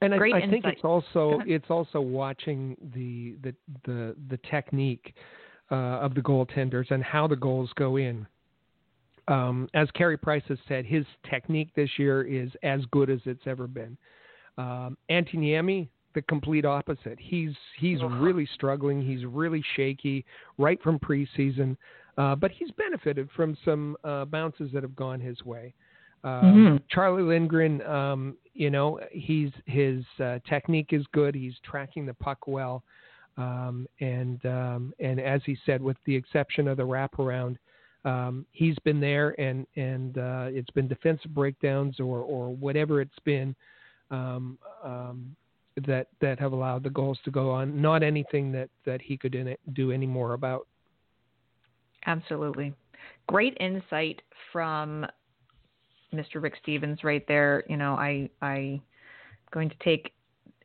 and I, I think it's also it's also watching the the the, the technique uh, of the goaltenders and how the goals go in. Um, as Carey Price has said, his technique this year is as good as it's ever been. Um, Niemi, the complete opposite. He's he's really struggling. He's really shaky right from preseason. Uh, but he's benefited from some uh, bounces that have gone his way. Um, mm-hmm. Charlie Lindgren, um, you know, he's his uh, technique is good. He's tracking the puck well, um, and um, and as he said, with the exception of the wraparound, um, he's been there, and and uh, it's been defensive breakdowns or or whatever it's been um, um, that that have allowed the goals to go on. Not anything that that he could do any more about. Absolutely, great insight from Mr. Rick Stephens right there. You know, I I going to take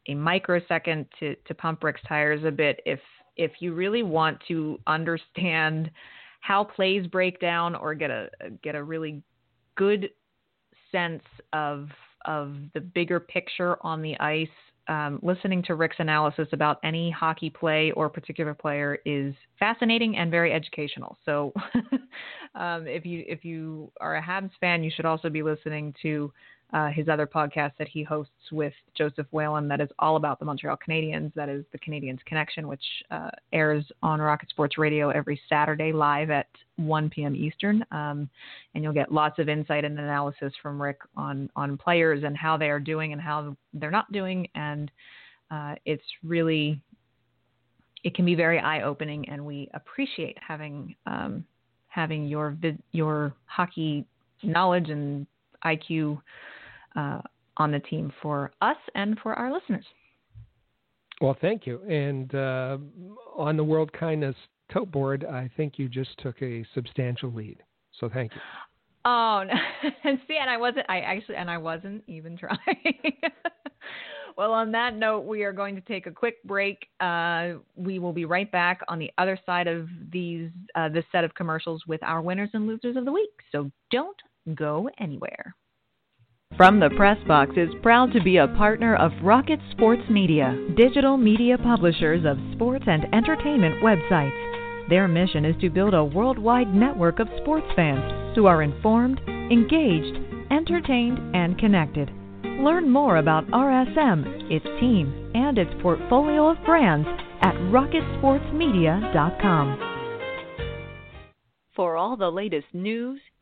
a microsecond to to pump Rick's tires a bit. If if you really want to understand how plays break down or get a get a really good sense of of the bigger picture on the ice, um, listening to Rick's analysis about any hockey play or particular player is fascinating and very educational. So, um, if you if you are a Habs fan, you should also be listening to uh, his other podcast that he hosts with Joseph Whalen that is all about the Montreal Canadiens. That is the Canadiens Connection, which uh, airs on Rocket Sports Radio every Saturday live at 1 p.m. Eastern. Um, and you'll get lots of insight and analysis from Rick on on players and how they are doing and how they're not doing. And uh, it's really it can be very eye opening, and we appreciate having um, having your your hockey knowledge and IQ uh, on the team for us and for our listeners. Well, thank you. And uh, on the World Kindness Tote Board, I think you just took a substantial lead. So thank you. Oh, no. see, and I wasn't. I actually, and I wasn't even trying. well, on that note, we are going to take a quick break. Uh, we will be right back on the other side of these uh, this set of commercials with our winners and losers of the week. So don't go anywhere. From the Press Box is proud to be a partner of Rocket Sports Media, digital media publishers of sports and entertainment websites. Their mission is to build a worldwide network of sports fans who are informed, engaged, entertained, and connected. Learn more about RSM, its team, and its portfolio of brands at rocketsportsmedia.com. For all the latest news,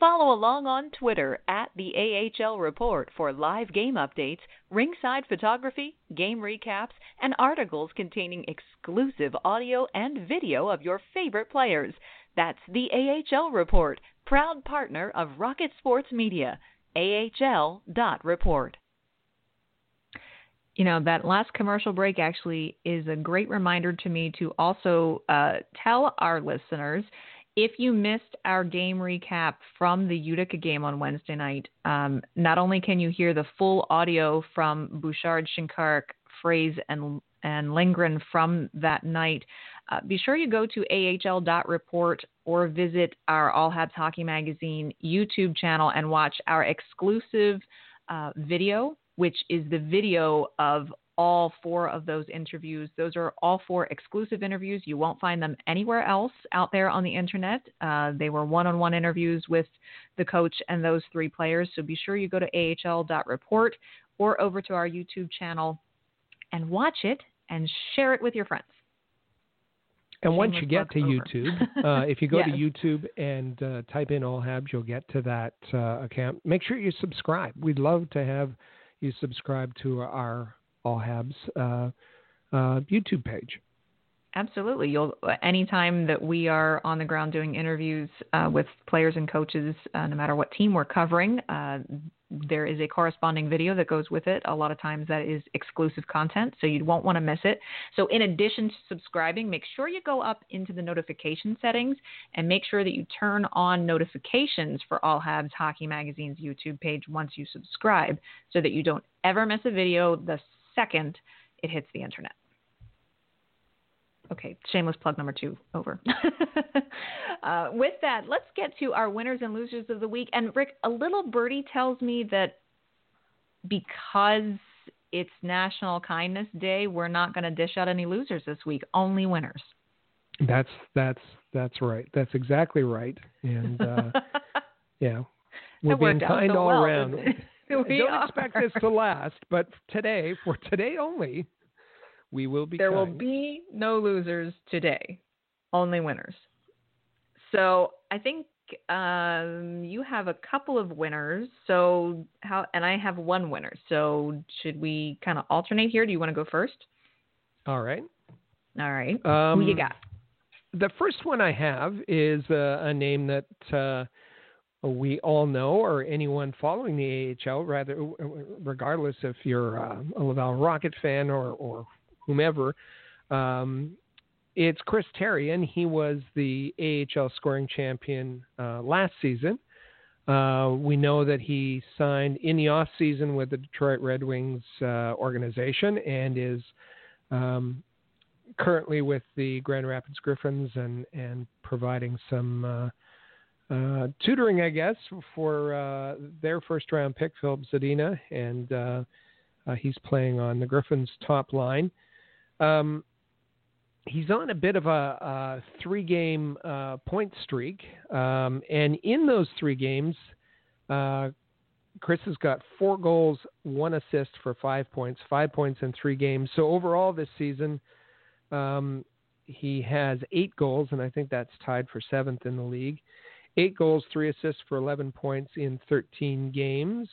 Follow along on Twitter at the AHL Report for live game updates, ringside photography, game recaps, and articles containing exclusive audio and video of your favorite players. That's the AHL Report, proud partner of Rocket Sports Media. AHL.report. You know, that last commercial break actually is a great reminder to me to also uh, tell our listeners if you missed our game recap from the Utica game on Wednesday night, um, not only can you hear the full audio from Bouchard, Shinkaruk, Froese, and and Lindgren from that night, uh, be sure you go to ahl.report or visit our All Habs Hockey Magazine YouTube channel and watch our exclusive uh, video, which is the video of all four of those interviews. Those are all four exclusive interviews. You won't find them anywhere else out there on the internet. Uh, they were one on one interviews with the coach and those three players. So be sure you go to ahl.report or over to our YouTube channel and watch it and share it with your friends. And once you get to over. YouTube, uh, if you go yes. to YouTube and uh, type in All Habs, you'll get to that uh, account. Make sure you subscribe. We'd love to have you subscribe to our all Habs uh, uh, YouTube page. Absolutely. You'll anytime that we are on the ground doing interviews uh, with players and coaches, uh, no matter what team we're covering, uh, there is a corresponding video that goes with it. A lot of times that is exclusive content, so you won't want to miss it. So in addition to subscribing, make sure you go up into the notification settings and make sure that you turn on notifications for All Habs Hockey Magazine's YouTube page once you subscribe, so that you don't ever miss a video the second it hits the internet. Okay, shameless plug number two over. uh, with that, let's get to our winners and losers of the week. And Rick, a little birdie tells me that because it's National Kindness Day. We're not going to dish out any losers this week, only winners. That's that's that's right. That's exactly right. And uh, yeah, we're being kind so all well, around. we Don't are. expect this to last, but today, for today only, we will be. There will be no losers today, only winners. So I think um, you have a couple of winners. So how? And I have one winner. So should we kind of alternate here? Do you want to go first? All right. All right. Um, Who you got? The first one I have is uh, a name that uh, we all know, or anyone following the AHL, rather, regardless if you're uh, a Laval Rocket fan or, or whomever. Um, it's Chris Terry, and He was the AHL scoring champion uh, last season. Uh, we know that he signed in the off season with the Detroit Red Wings uh, organization and is um, currently with the Grand Rapids Griffins and and providing some uh, tutoring, I guess, for uh, their first round pick, Filip Zadina, and uh, uh, he's playing on the Griffins top line. Um, he's on a bit of a, a three game uh, point streak, um, and in those three games. Uh, Chris has got four goals, one assist for five points, five points in three games. So overall this season, um, he has eight goals, and I think that's tied for seventh in the league. Eight goals, three assists for 11 points in 13 games.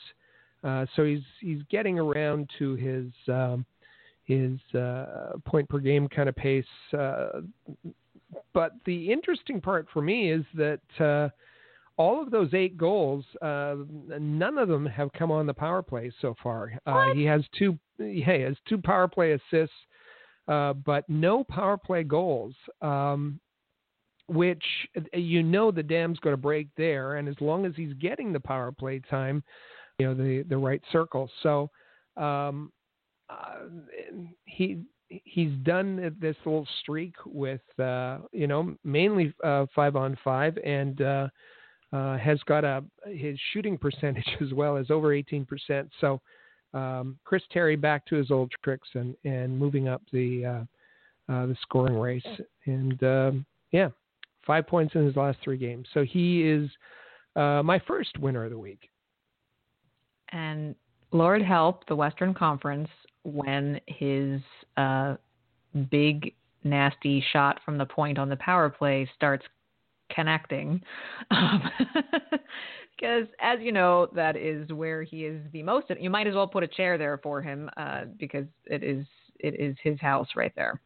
Uh, so he's he's getting around to his um, his uh, point per game kind of pace. Uh, but the interesting part for me is that uh, all of those eight goals, uh, none of them have come on the power play so far. Uh, he has two. He has two power play assists, uh, but no power play goals. Um, which uh, you know the dam's going to break there, and as long as he's getting the power play time, you know the the right circle. So um, uh, he he's done this little streak with uh, you know mainly uh, five on five and uh, uh, has got a his shooting percentage as well as over 18%. So um, Chris Terry back to his old tricks and and moving up the uh, uh, the scoring race and um, yeah, five points in his last three games. So he is uh, my first winner of the week. And Lord help the Western Conference when his uh, big nasty shot from the point on the power play starts connecting. Because, um, as you know, that is where he is the most. You might as well put a chair there for him uh, because it is it is his house right there.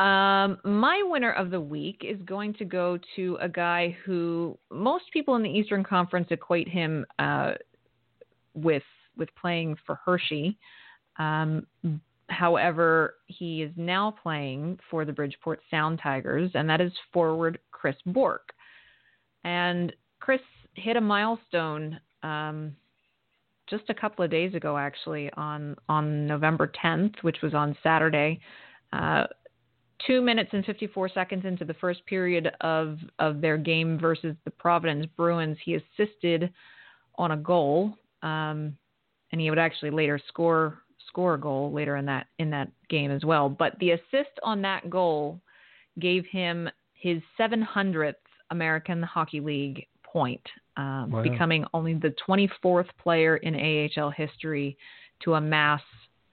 Um, my winner of the week is going to go to a guy who most people in the Eastern Conference equate him uh, with with playing for Hershey. Um, however, he is now playing for the Bridgeport Sound Tigers, and that is forward Chris Bourque. And Chris hit a milestone um, just a couple of days ago, actually, on on November 10th, which was on Saturday. Uh, two minutes and 54 seconds into the first period of of their game versus the Providence Bruins, he assisted on a goal. Um, and he would actually later score score a goal later in that in that game as well. But the assist on that goal gave him his 700th American Hockey League point, um, Wow. becoming only the 24th player in AHL history to amass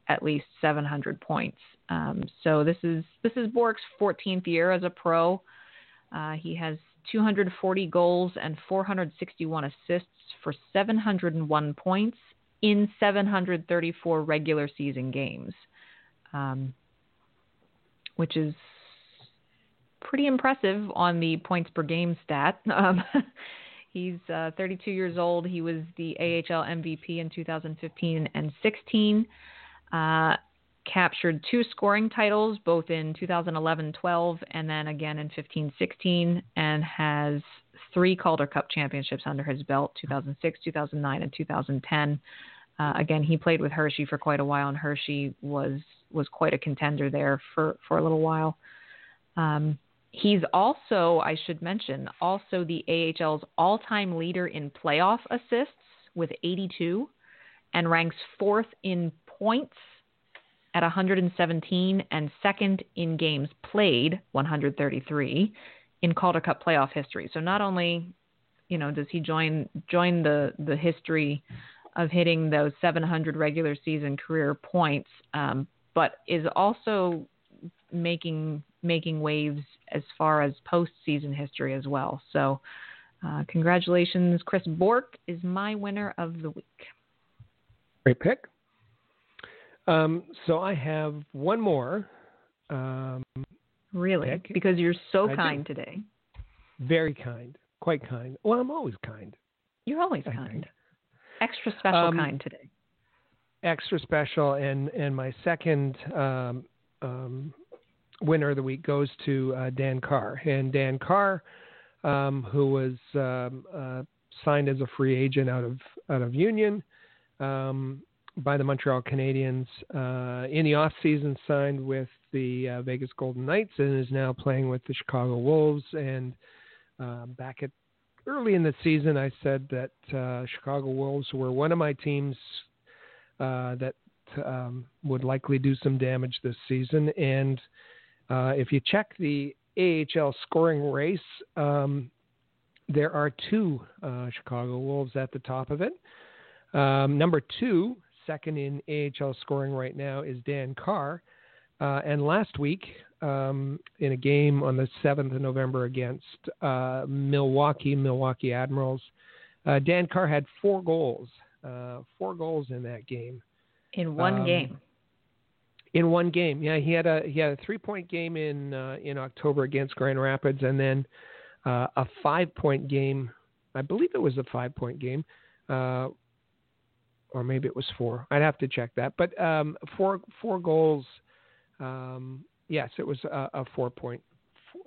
at least 700 points. Um, so this is this is Bourque's 14th year as a pro. Uh, he has 240 goals and 461 assists for 701 points in 734 regular season games, um, which is pretty impressive on the points per game stat. Um, he's uh, 32 years old. He was the AHL MVP in 2015 and 16. Uh, captured two scoring titles, both in 2011-12 and then again in 15-16, and has three Calder Cup championships under his belt: 2006, 2009, and 2010. Uh, again, he played with Hershey for quite a while, and Hershey was was quite a contender there for for a little while. Um, he's also, I should mention, also the AHL's all-time leader in playoff assists with 82, and ranks fourth in points at 117 and second in games played 133 in Calder Cup playoff history. So not only, you know, does he join join the the history of hitting those 700 regular season career points, um, but is also making making waves as far as postseason history as well. So, uh, congratulations, Chris Bourque is my winner of the week. Great pick. Um, so I have one more. Um, really? Pick. Because you're so I kind do. today. Very kind, quite kind. Well, I'm always kind. You're always I kind. think. Extra special Um, kind today. Extra special, and and my second um, um, winner of the week goes to uh, Dan Carr. And Dan Carr, um, who was um, uh, signed as a free agent out of out of Union um, by the Montreal Canadiens uh, in the off season, signed with the uh, Vegas Golden Knights, and is now playing with the Chicago Wolves. And uh, back at early in the season, I said that uh, Chicago Wolves were one of my teams uh, that um, would likely do some damage this season. And uh, if you check the AHL scoring race, um, there are two Chicago Wolves at the top of it. Um, number two, second in AHL scoring right now, is Dan Carr. Uh, and last week, um, in a game on the 7th of November against uh, Milwaukee, Milwaukee Admirals, uh, Dan Carr had four goals, uh, four goals in that game. In one um, game. In one game, yeah, he had a he had a three point game in uh, in October against Grand Rapids, and then uh, a five point game. I believe it was a five point game, uh, or maybe it was four. I'd have to check that. But um, four four goals. Um, yes, it was a, a four point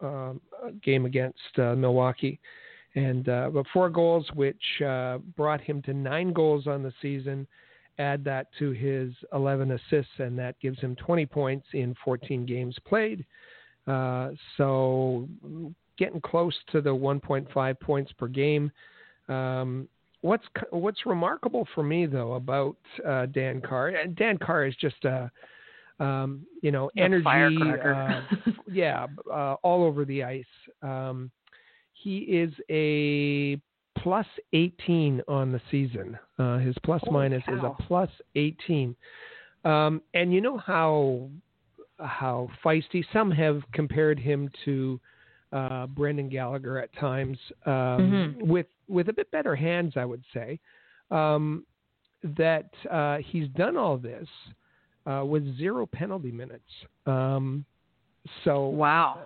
um, game against uh, Milwaukee, and uh, but four goals, which uh, brought him to nine goals on the season. Add that to his 11 assists, and that gives him 20 points in 14 games played. Uh, so getting close to the 1.5 points per game. Um, what's what's remarkable for me though about uh, Dan Carr, and Dan Carr is just a um, you know A energy, uh, yeah, uh, all over the ice. Um, he is a plus 18 on the season. Uh, his plus Holy minus is a plus 18. Um, and you know how how feisty some have compared him to uh, Brendan Gallagher at times, um, Mhm. with with a bit better hands, I would say. Um, that uh, he's done all this uh, with zero penalty minutes. Um, so Wow.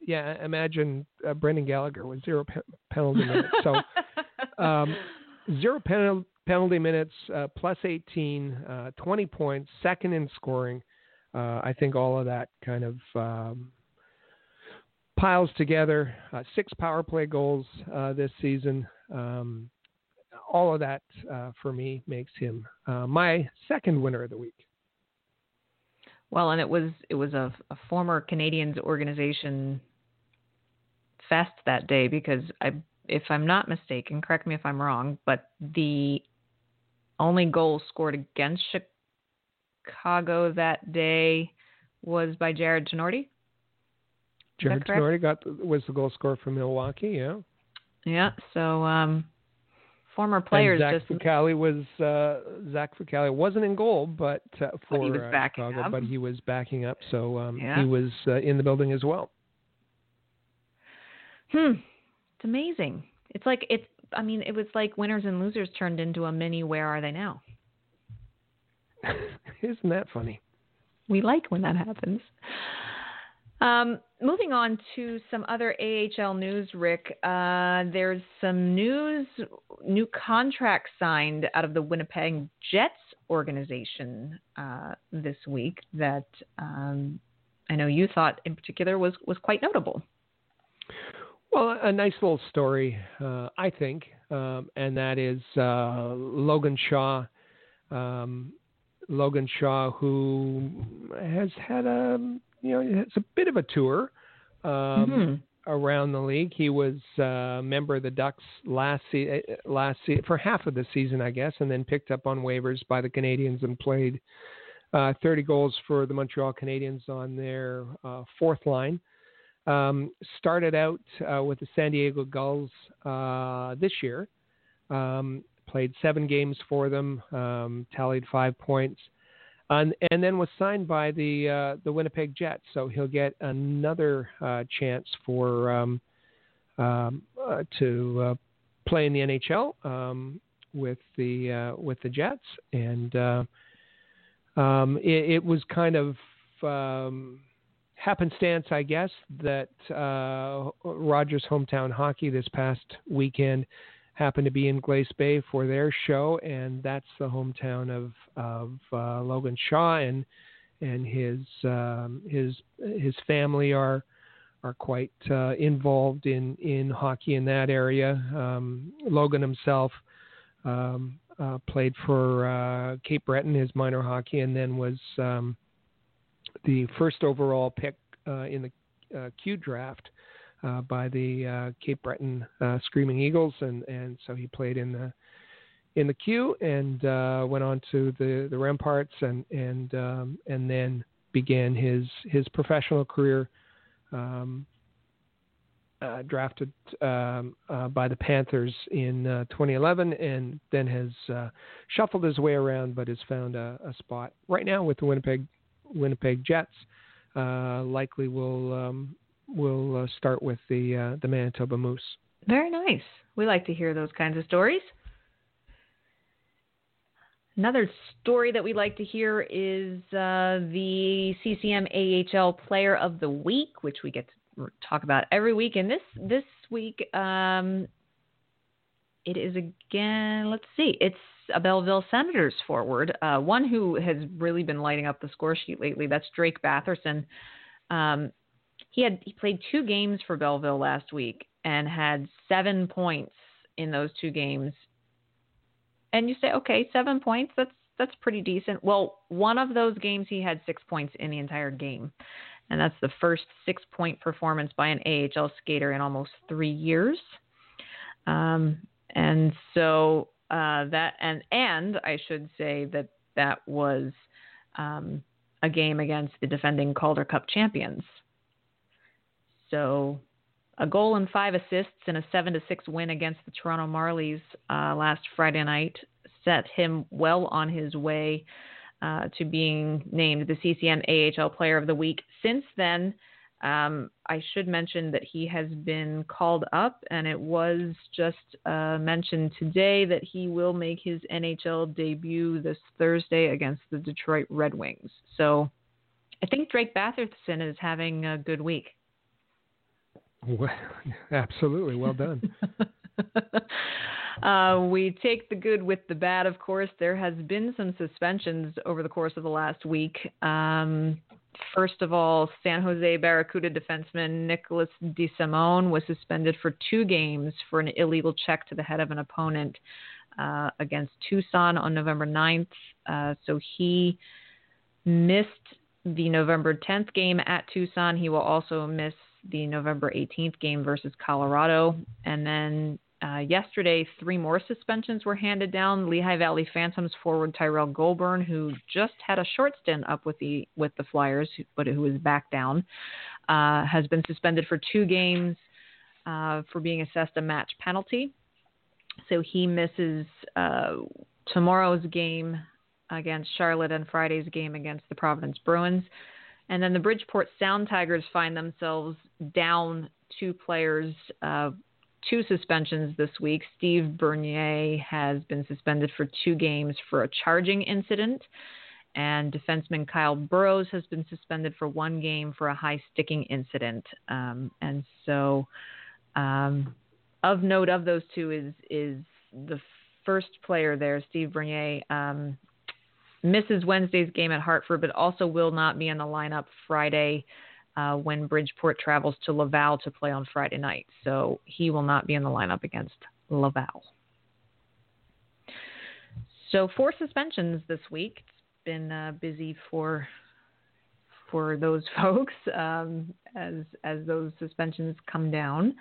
yeah, imagine uh, Brendan Gallagher with zero pe- penalty minutes. So um, zero pen- penalty minutes, uh, plus 18, uh, 20 points, second in scoring. Uh, I think all of that kind of um, piles together. Uh, six power play goals uh, this season. Um, all of that uh, for me makes him uh, my second winner of the week. Well, and it was it was a, a former Canadiens organization fest that day because I, if I'm not mistaken, correct me if I'm wrong, but the only goal scored against Chicago that day was by Jarred Tinordi. Jarred? Tinordi got was the goal scorer for Milwaukee. Yeah. Yeah. So um, former players and Zach just Fucale was uh, Zach Fucale wasn't in goal, but uh, for he was uh, backing Chicago, up. but he was backing up, so um, Yeah. he was uh, in the building as well. Hmm. It's amazing. It's like it's. I mean, it was like winners and losers turned into a mini. Where are they now? Isn't that funny? We like when that happens. Um, moving on to some other AHL news, Rick. Uh, there's some news, new contract signed out of the Winnipeg Jets organization uh, this week that um, I know you thought in particular was was quite notable. Well, a nice little story, uh, I think, um, and that is uh, Logan Shaw. Um, Logan Shaw, who has had a you know it's a bit of a tour. Um, around the league. He was a member of the Ducks last se- uh, last se- for half of the season, I guess, and then picked up on waivers by the Canadiens and played uh, 30 goals for the Montreal Canadiens on their uh, fourth line. Um, started out uh, with the San Diego Gulls uh, this year. Um, played seven games for them, um, tallied five points, and, and, then was signed by the uh, the Winnipeg Jets. So he'll get another uh, chance for um, um, uh, to play in the NHL um, with the with the Jets and um, it, it, was kind of um, happenstance, I guess, that uh, Rogers Hometown Hockey this past weekend happened to be in Glace Bay for their show, and that's the hometown of of uh, Logan Shaw and and his um, his his family are are quite uh, involved in in hockey in that area. Um, Logan himself um, uh, played for uh, Cape Breton, his minor hockey, and then was um, the first overall pick uh, in the uh, Q draft uh, by the uh, Cape Breton Screaming Eagles, and, and so he played in the in the Q and went on to the the Remparts, and and um, and then began his his professional career. Um, uh, drafted um, uh, by the Panthers in uh, 2011 and then has uh, shuffled his way around but has found a, a spot right now with the Winnipeg Winnipeg Jets. Uh, likely will will uh, start with the the Manitoba Moose. Very nice. We like to hear those kinds of stories. Another story that we like to hear is the CCM AHL Player of the Week, which we get to talk about every week. And this this week, um, it is again. Let's see, it's a Belleville Senators forward, uh, one who has really been lighting up the score sheet lately. That's Drake Batherson. Um, he had he played two games for Belleville last week and had seven points in those two games. And you say, okay, seven points. That's that's pretty decent. Well, one of those games he had six points in the entire game and that's the first six point performance by an AHL skater in almost three years. Um, and so uh, that and and I should say that that was um, a game against the defending Calder Cup champions. So a goal and five assists in a seven to six win against the Toronto Marlies uh, last Friday night set him well on his way uh, to being named the CCM AHL Player of the Week. Since then, um, I should mention that he has been called up, and it was just uh, mentioned today that he will make his NHL debut this Thursday against the Detroit Red Wings. So I think Drake Batherson is having a good week. Well, absolutely. Well done. Uh, we take the good with the bad, of course. There has been some suspensions over the course of the last week. Um, first of all, San Jose Barracuda defenseman Nicholas DeSimone was suspended for two games for an illegal check to the head of an opponent uh, against Tucson on November 9th. Uh, so he missed the November 10th game at Tucson. He will also miss the November 18th game versus Colorado. And then uh, yesterday, three more suspensions were handed down. Lehigh Valley Phantoms forward Tyrell Goulbourne, who just had a short stint up with the with the Flyers, but who is back down, uh, has been suspended for two games uh, for being assessed a match penalty. So he misses uh, tomorrow's game against Charlotte and Friday's game against the Providence Bruins. And then the Bridgeport Sound Tigers find themselves down two players uh, two suspensions this week. Steve Bernier has been suspended for two games for a charging incident, and defenseman Kyle Burroughs has been suspended for one game for a high sticking incident. Um, and so, um, of note of those two is is the first player there, Steve Bernier. Um, misses Wednesday's game at Hartford, but also will not be in the lineup Friday uh, when Bridgeport travels to Laval to play on Friday night. So he will not be in the lineup against Laval. So four suspensions this week. It's been uh, busy for for those folks um, as as those suspensions come down.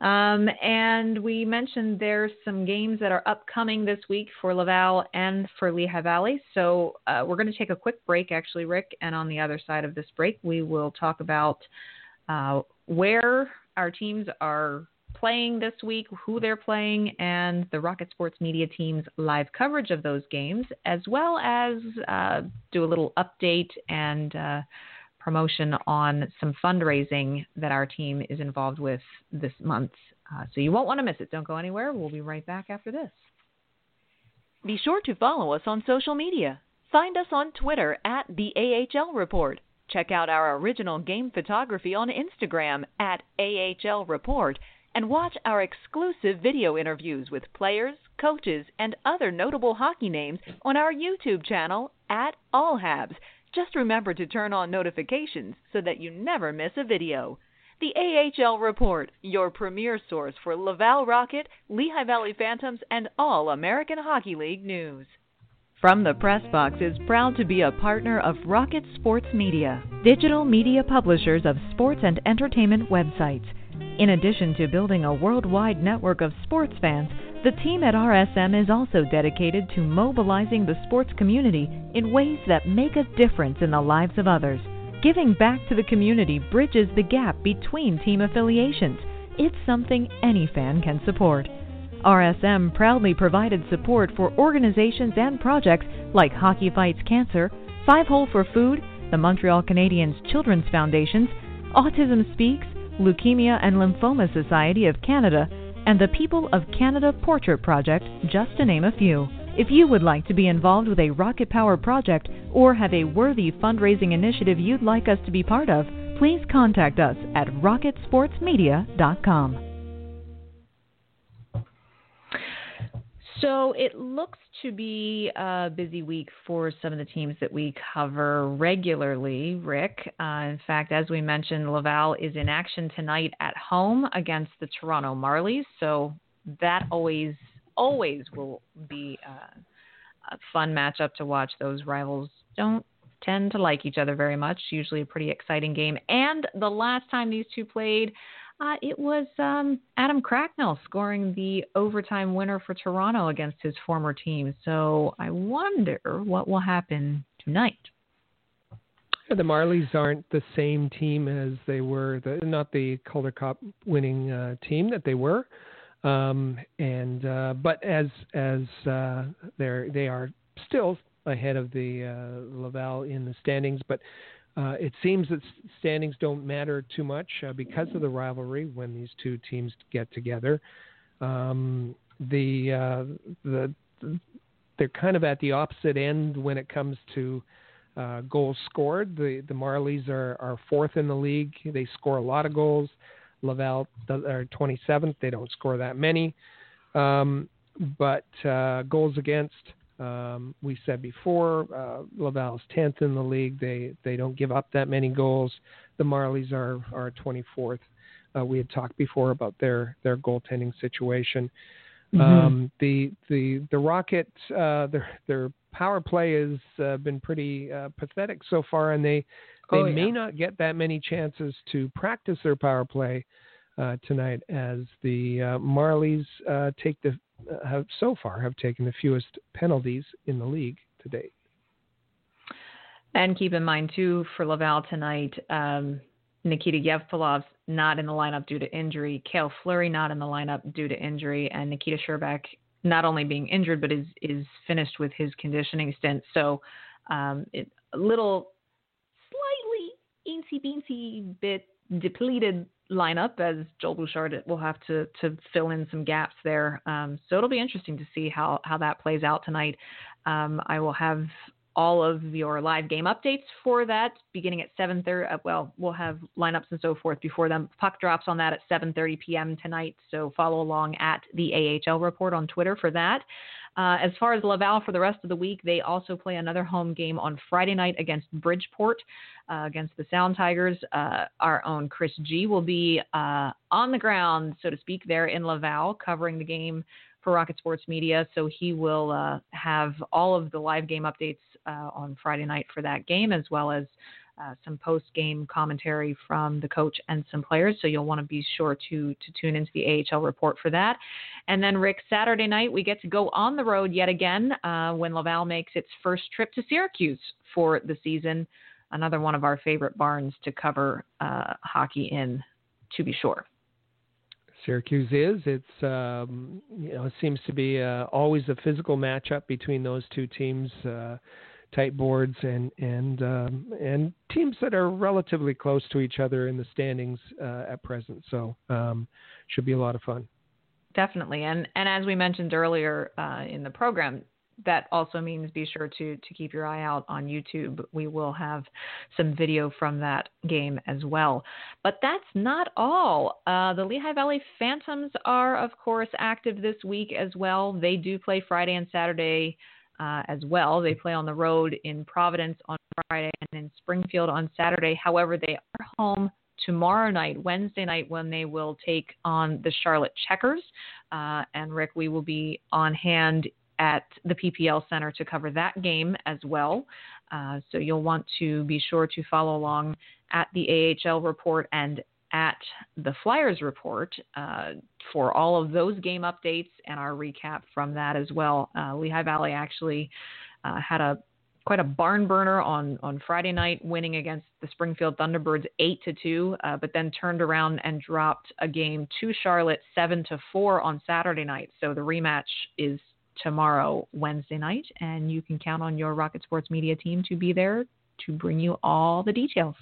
Um, and we mentioned there's some games that are upcoming this week for Laval and for Lehigh Valley. So uh, we're going to take a quick break, actually, Rick. And on the other side of this break, we will talk about uh, where our teams are playing this week, who they're playing, and the Rocket Sports Media team's live coverage of those games, as well as uh, do a little update and uh, promotion on some fundraising that our team is involved with this month. Uh, so you won't want to miss it. Don't go anywhere. We'll be right back after this. Be sure to follow us on social media. Find us on Twitter at the AHL Report. Check out our original game photography on Instagram at AHL Report and watch our exclusive video interviews with players, coaches, and other notable hockey names on our YouTube channel at All Habs. Just remember to turn on notifications so that you never miss a video. The AHL Report, your premier source for Laval Rocket, Lehigh Valley Phantoms, and all American Hockey League news. From the Press Box is proud to be a partner of Rocket Sports Media, digital media publishers of sports and entertainment websites. In addition to building a worldwide network of sports fans, the team at RSM is also dedicated to mobilizing the sports community in ways that make a difference in the lives of others. Giving back to the community bridges the gap between team affiliations. It's something any fan can support. RSM proudly provided support for organizations and projects like Hockey Fights Cancer, Five Hole for Food, the Montreal Canadiens Children's Foundations, Autism Speaks, Leukemia and Lymphoma Society of Canada, and the People of Canada Portrait Project, just to name a few. If you would like to be involved with a rocket power project or have a worthy fundraising initiative you'd like us to be part of, please contact us at rocketsportsmedia.com. So it looks to be a busy week for some of the teams that we cover regularly, Rick. Uh, in fact, as we mentioned, Laval is in action tonight at home against the Toronto Marlies. So that always, always will be a, a fun matchup to watch. Those rivals don't tend to like each other very much. Usually a pretty exciting game. And the last time these two played, uh, it was um, Adam Cracknell scoring the overtime winner for Toronto against his former team. So I wonder what will happen tonight. The Marlies aren't the same team as they were, the, not the Calder Cup winning uh, team that they were. Um, and uh, but as as uh, they're they are still ahead of the uh, Laval in the standings, but uh, it seems that standings don't matter too much uh, because of the rivalry when these two teams get together. Um, the, uh, the they're kind of at the opposite end when it comes to uh, goals scored. The the Marlies are, are fourth in the league. They score a lot of goals. Laval are 27th. They don't score that many. Um, but uh, goals against um, we said before, uh, Laval's 10th in the league. They they don't give up that many goals. The Marlies are are 24th. Uh, we had talked before about their their goaltending situation. Mm-hmm. Um, the the the Rocket uh, their their power play has uh, been pretty uh, pathetic so far, and they they oh, yeah. may not get that many chances to practice their power play uh, tonight as the uh, Marlies uh, take the have so far have taken the fewest penalties in the league to date. And keep in mind too for Laval tonight, um, Nikita Yevpalov's not in the lineup due to injury. Cale Fleury not in the lineup due to injury, and Nikita Scherbak not only being injured but is is finished with his conditioning stint. So um, it, a little slightly eensy beensy bit depleted lineup as Joel Bouchard will have to to fill in some gaps there. Um, so it'll be interesting to see how how that plays out tonight. Um, I will have all of your live game updates for that beginning at 7:30. Uh, well, we'll have lineups and so forth before them. Puck drops on that at 7:30 p.m. tonight. So follow along at the AHL report on Twitter for that. Uh, as far as Laval for the rest of the week, they also play another home game on Friday night against Bridgeport, uh, against the Sound Tigers. Uh, our own Chris G will be uh, on the ground, so to speak, there in Laval, covering the game for Rocket Sports Media. So he will uh, have all of the live game updates uh, on Friday night for that game, as well as uh, some post game commentary from the coach and some players. So you'll want to be sure to to tune into the AHL report for that. And then Rick, Saturday night we get to go on the road yet again uh, when Laval makes its first trip to Syracuse for the season. Another one of our favorite barns to cover uh, hockey in, to be sure. Syracuse is. It's um, you know it seems to be uh, always a physical matchup between those two teams, tight boards and and um, and teams that are relatively close to each other in the standings uh, at present. So um, should be a lot of fun. Definitely, and and as we mentioned earlier uh, in the program, that also means be sure to to keep your eye out on YouTube. We will have some video from that game as well. But that's not all. Uh, the Lehigh Valley Phantoms are, of course, active this week as well. They do play Friday and Saturday. Uh, as well. They play on the road in Providence on Friday and in Springfield on Saturday. However, they are home tomorrow night, Wednesday night, when they will take on the Charlotte Checkers. Uh, and Rick, we will be on hand at the PPL Center to cover that game as well. Uh, so you'll want to be sure to follow along at the AHL report and at the Flyers report uh, for all of those game updates and our recap from that as well. Uh, Lehigh Valley actually uh, had a quite a barn burner on on Friday night, winning against the Springfield Thunderbirds eight to two, uh, but then turned around and dropped a game to Charlotte seven to four on Saturday night. So the rematch is tomorrow, Wednesday night, and you can count on your Rocket Sports Media team to be there to bring you all the details.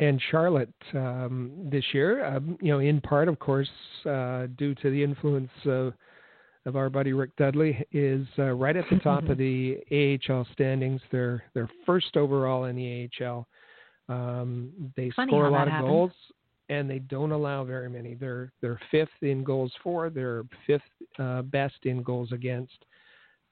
And Charlotte um, this year, um, you know, in part, of course, uh, due to the influence of, of our buddy Rick Dudley, is uh, right at the top of the AHL standings. They're they're first overall in the AHL. Um, they Funny score a lot of happens. goals and they don't allow very many. They're they're fifth in goals for. They're fifth uh, best in goals against.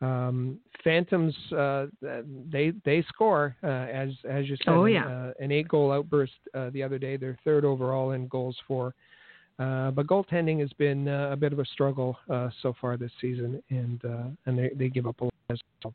Um, Phantoms uh, they they score uh, as as you said. Oh, yeah. uh, an eight goal outburst uh, the other day. They're third overall in goals for. Uh, but goaltending has been uh, a bit of a struggle uh, so far this season, and uh, and they, they give up a lot as well.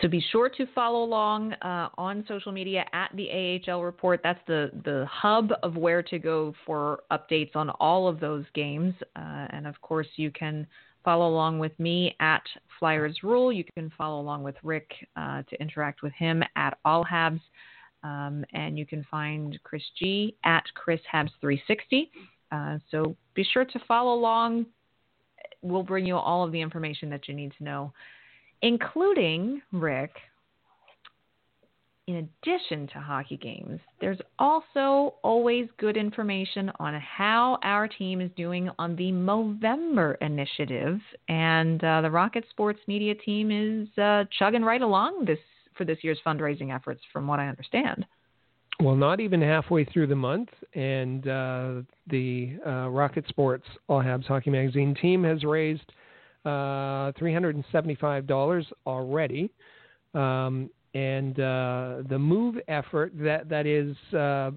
So be sure to follow along uh, on social media at the AHL Report. That's the, the hub of where to go for updates on all of those games. Uh, and of course, you can follow along with me at Flyers Rule. You can follow along with Rick uh, to interact with him at All Habs. Um, and you can find Chris G at Chris Habs 360. Uh, so be sure to follow along. We'll bring you all of the information that you need to know including Rick. In addition to hockey games, there's also always good information on how our team is doing on the Movember initiative, and uh, the Rocket Sports Media team is uh, chugging right along this for this year's fundraising efforts, from what I understand. Well, not even halfway through the month, and uh, the uh, Rocket Sports All Habs Hockey Magazine team has raised uh, $375 already. Um, and uh, the move effort that that is uh,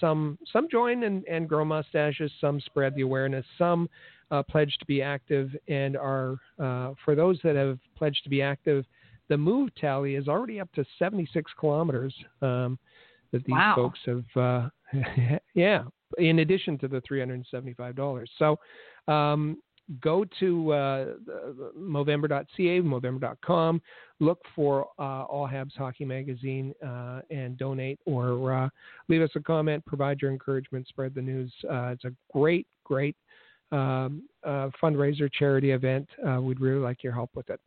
some some join and, and grow mustaches, some spread the awareness, some uh, pledge to be active, and are uh, for those that have pledged to be active, the move tally is already up to 76 kilometers um, that these Wow. folks have. Uh, yeah, in addition to the $375. So um, go to uh, Movember.ca, Movember.com, look for uh, All Habs Hockey Magazine uh, and donate or uh, leave us a comment, provide your encouragement, spread the news. Uh, it's a great, great um, uh, fundraiser charity event. We'd really like your help with it.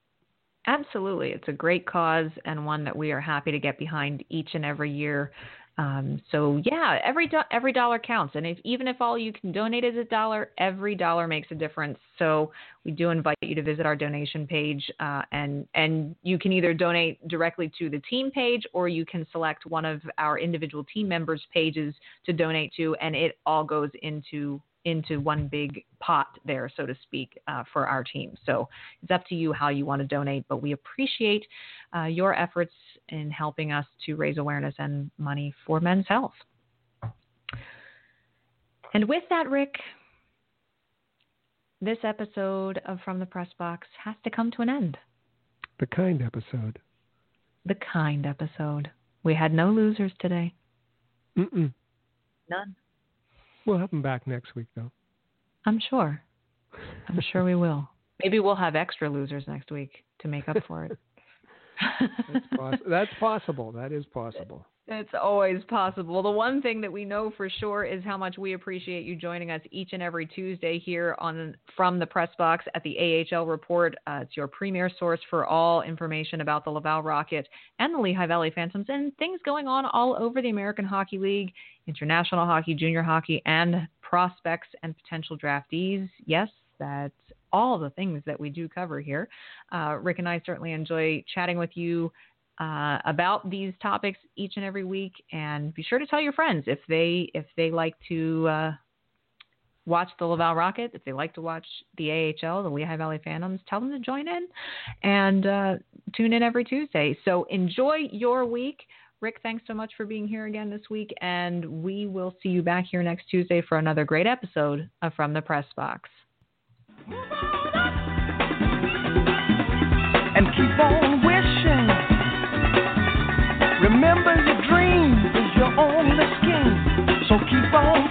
Absolutely. It's a great cause and one that we are happy to get behind each and every year. Um, so yeah, every do- every dollar counts, and if even if all you can donate is a dollar, every dollar makes a difference. So we do invite you to visit our donation page, uh, and and you can either donate directly to the team page, or you can select one of our individual team members' pages to donate to, and it all goes into into one big pot there, so to speak, uh, for our team. So it's up to you how you want to donate, but we appreciate uh, your efforts in helping us to raise awareness and money for men's health. And with that, Rick, this episode of From the Press Box has to come to an end. The kind episode. The kind episode. We had no losers today. Mm-mm. None. We'll have them back next week, though. I'm sure. I'm sure we will. Maybe we'll have extra losers next week to make up for it. that's, poss- that's possible. That is possible. It's always possible. The one thing that we know for sure is how much we appreciate you joining us each and every Tuesday here on from the press box at the AHL Report. Uh, it's your premier source for all information about the Laval Rocket and the Lehigh Valley Phantoms and things going on all over the American Hockey League, international hockey, junior hockey, and prospects and potential draftees. Yes, that's all the things that we do cover here. Uh, Rick and I certainly enjoy chatting with you uh, about these topics each and every week, and be sure to tell your friends if they if they like to uh, watch the Laval Rocket, if they like to watch the AHL, the Lehigh Valley Phantoms, tell them to join in and uh, tune in every Tuesday. So enjoy your week. Rick, thanks so much for being here again this week, and we will see you back here next Tuesday for another great episode of From the Press Box. And keep on So keep on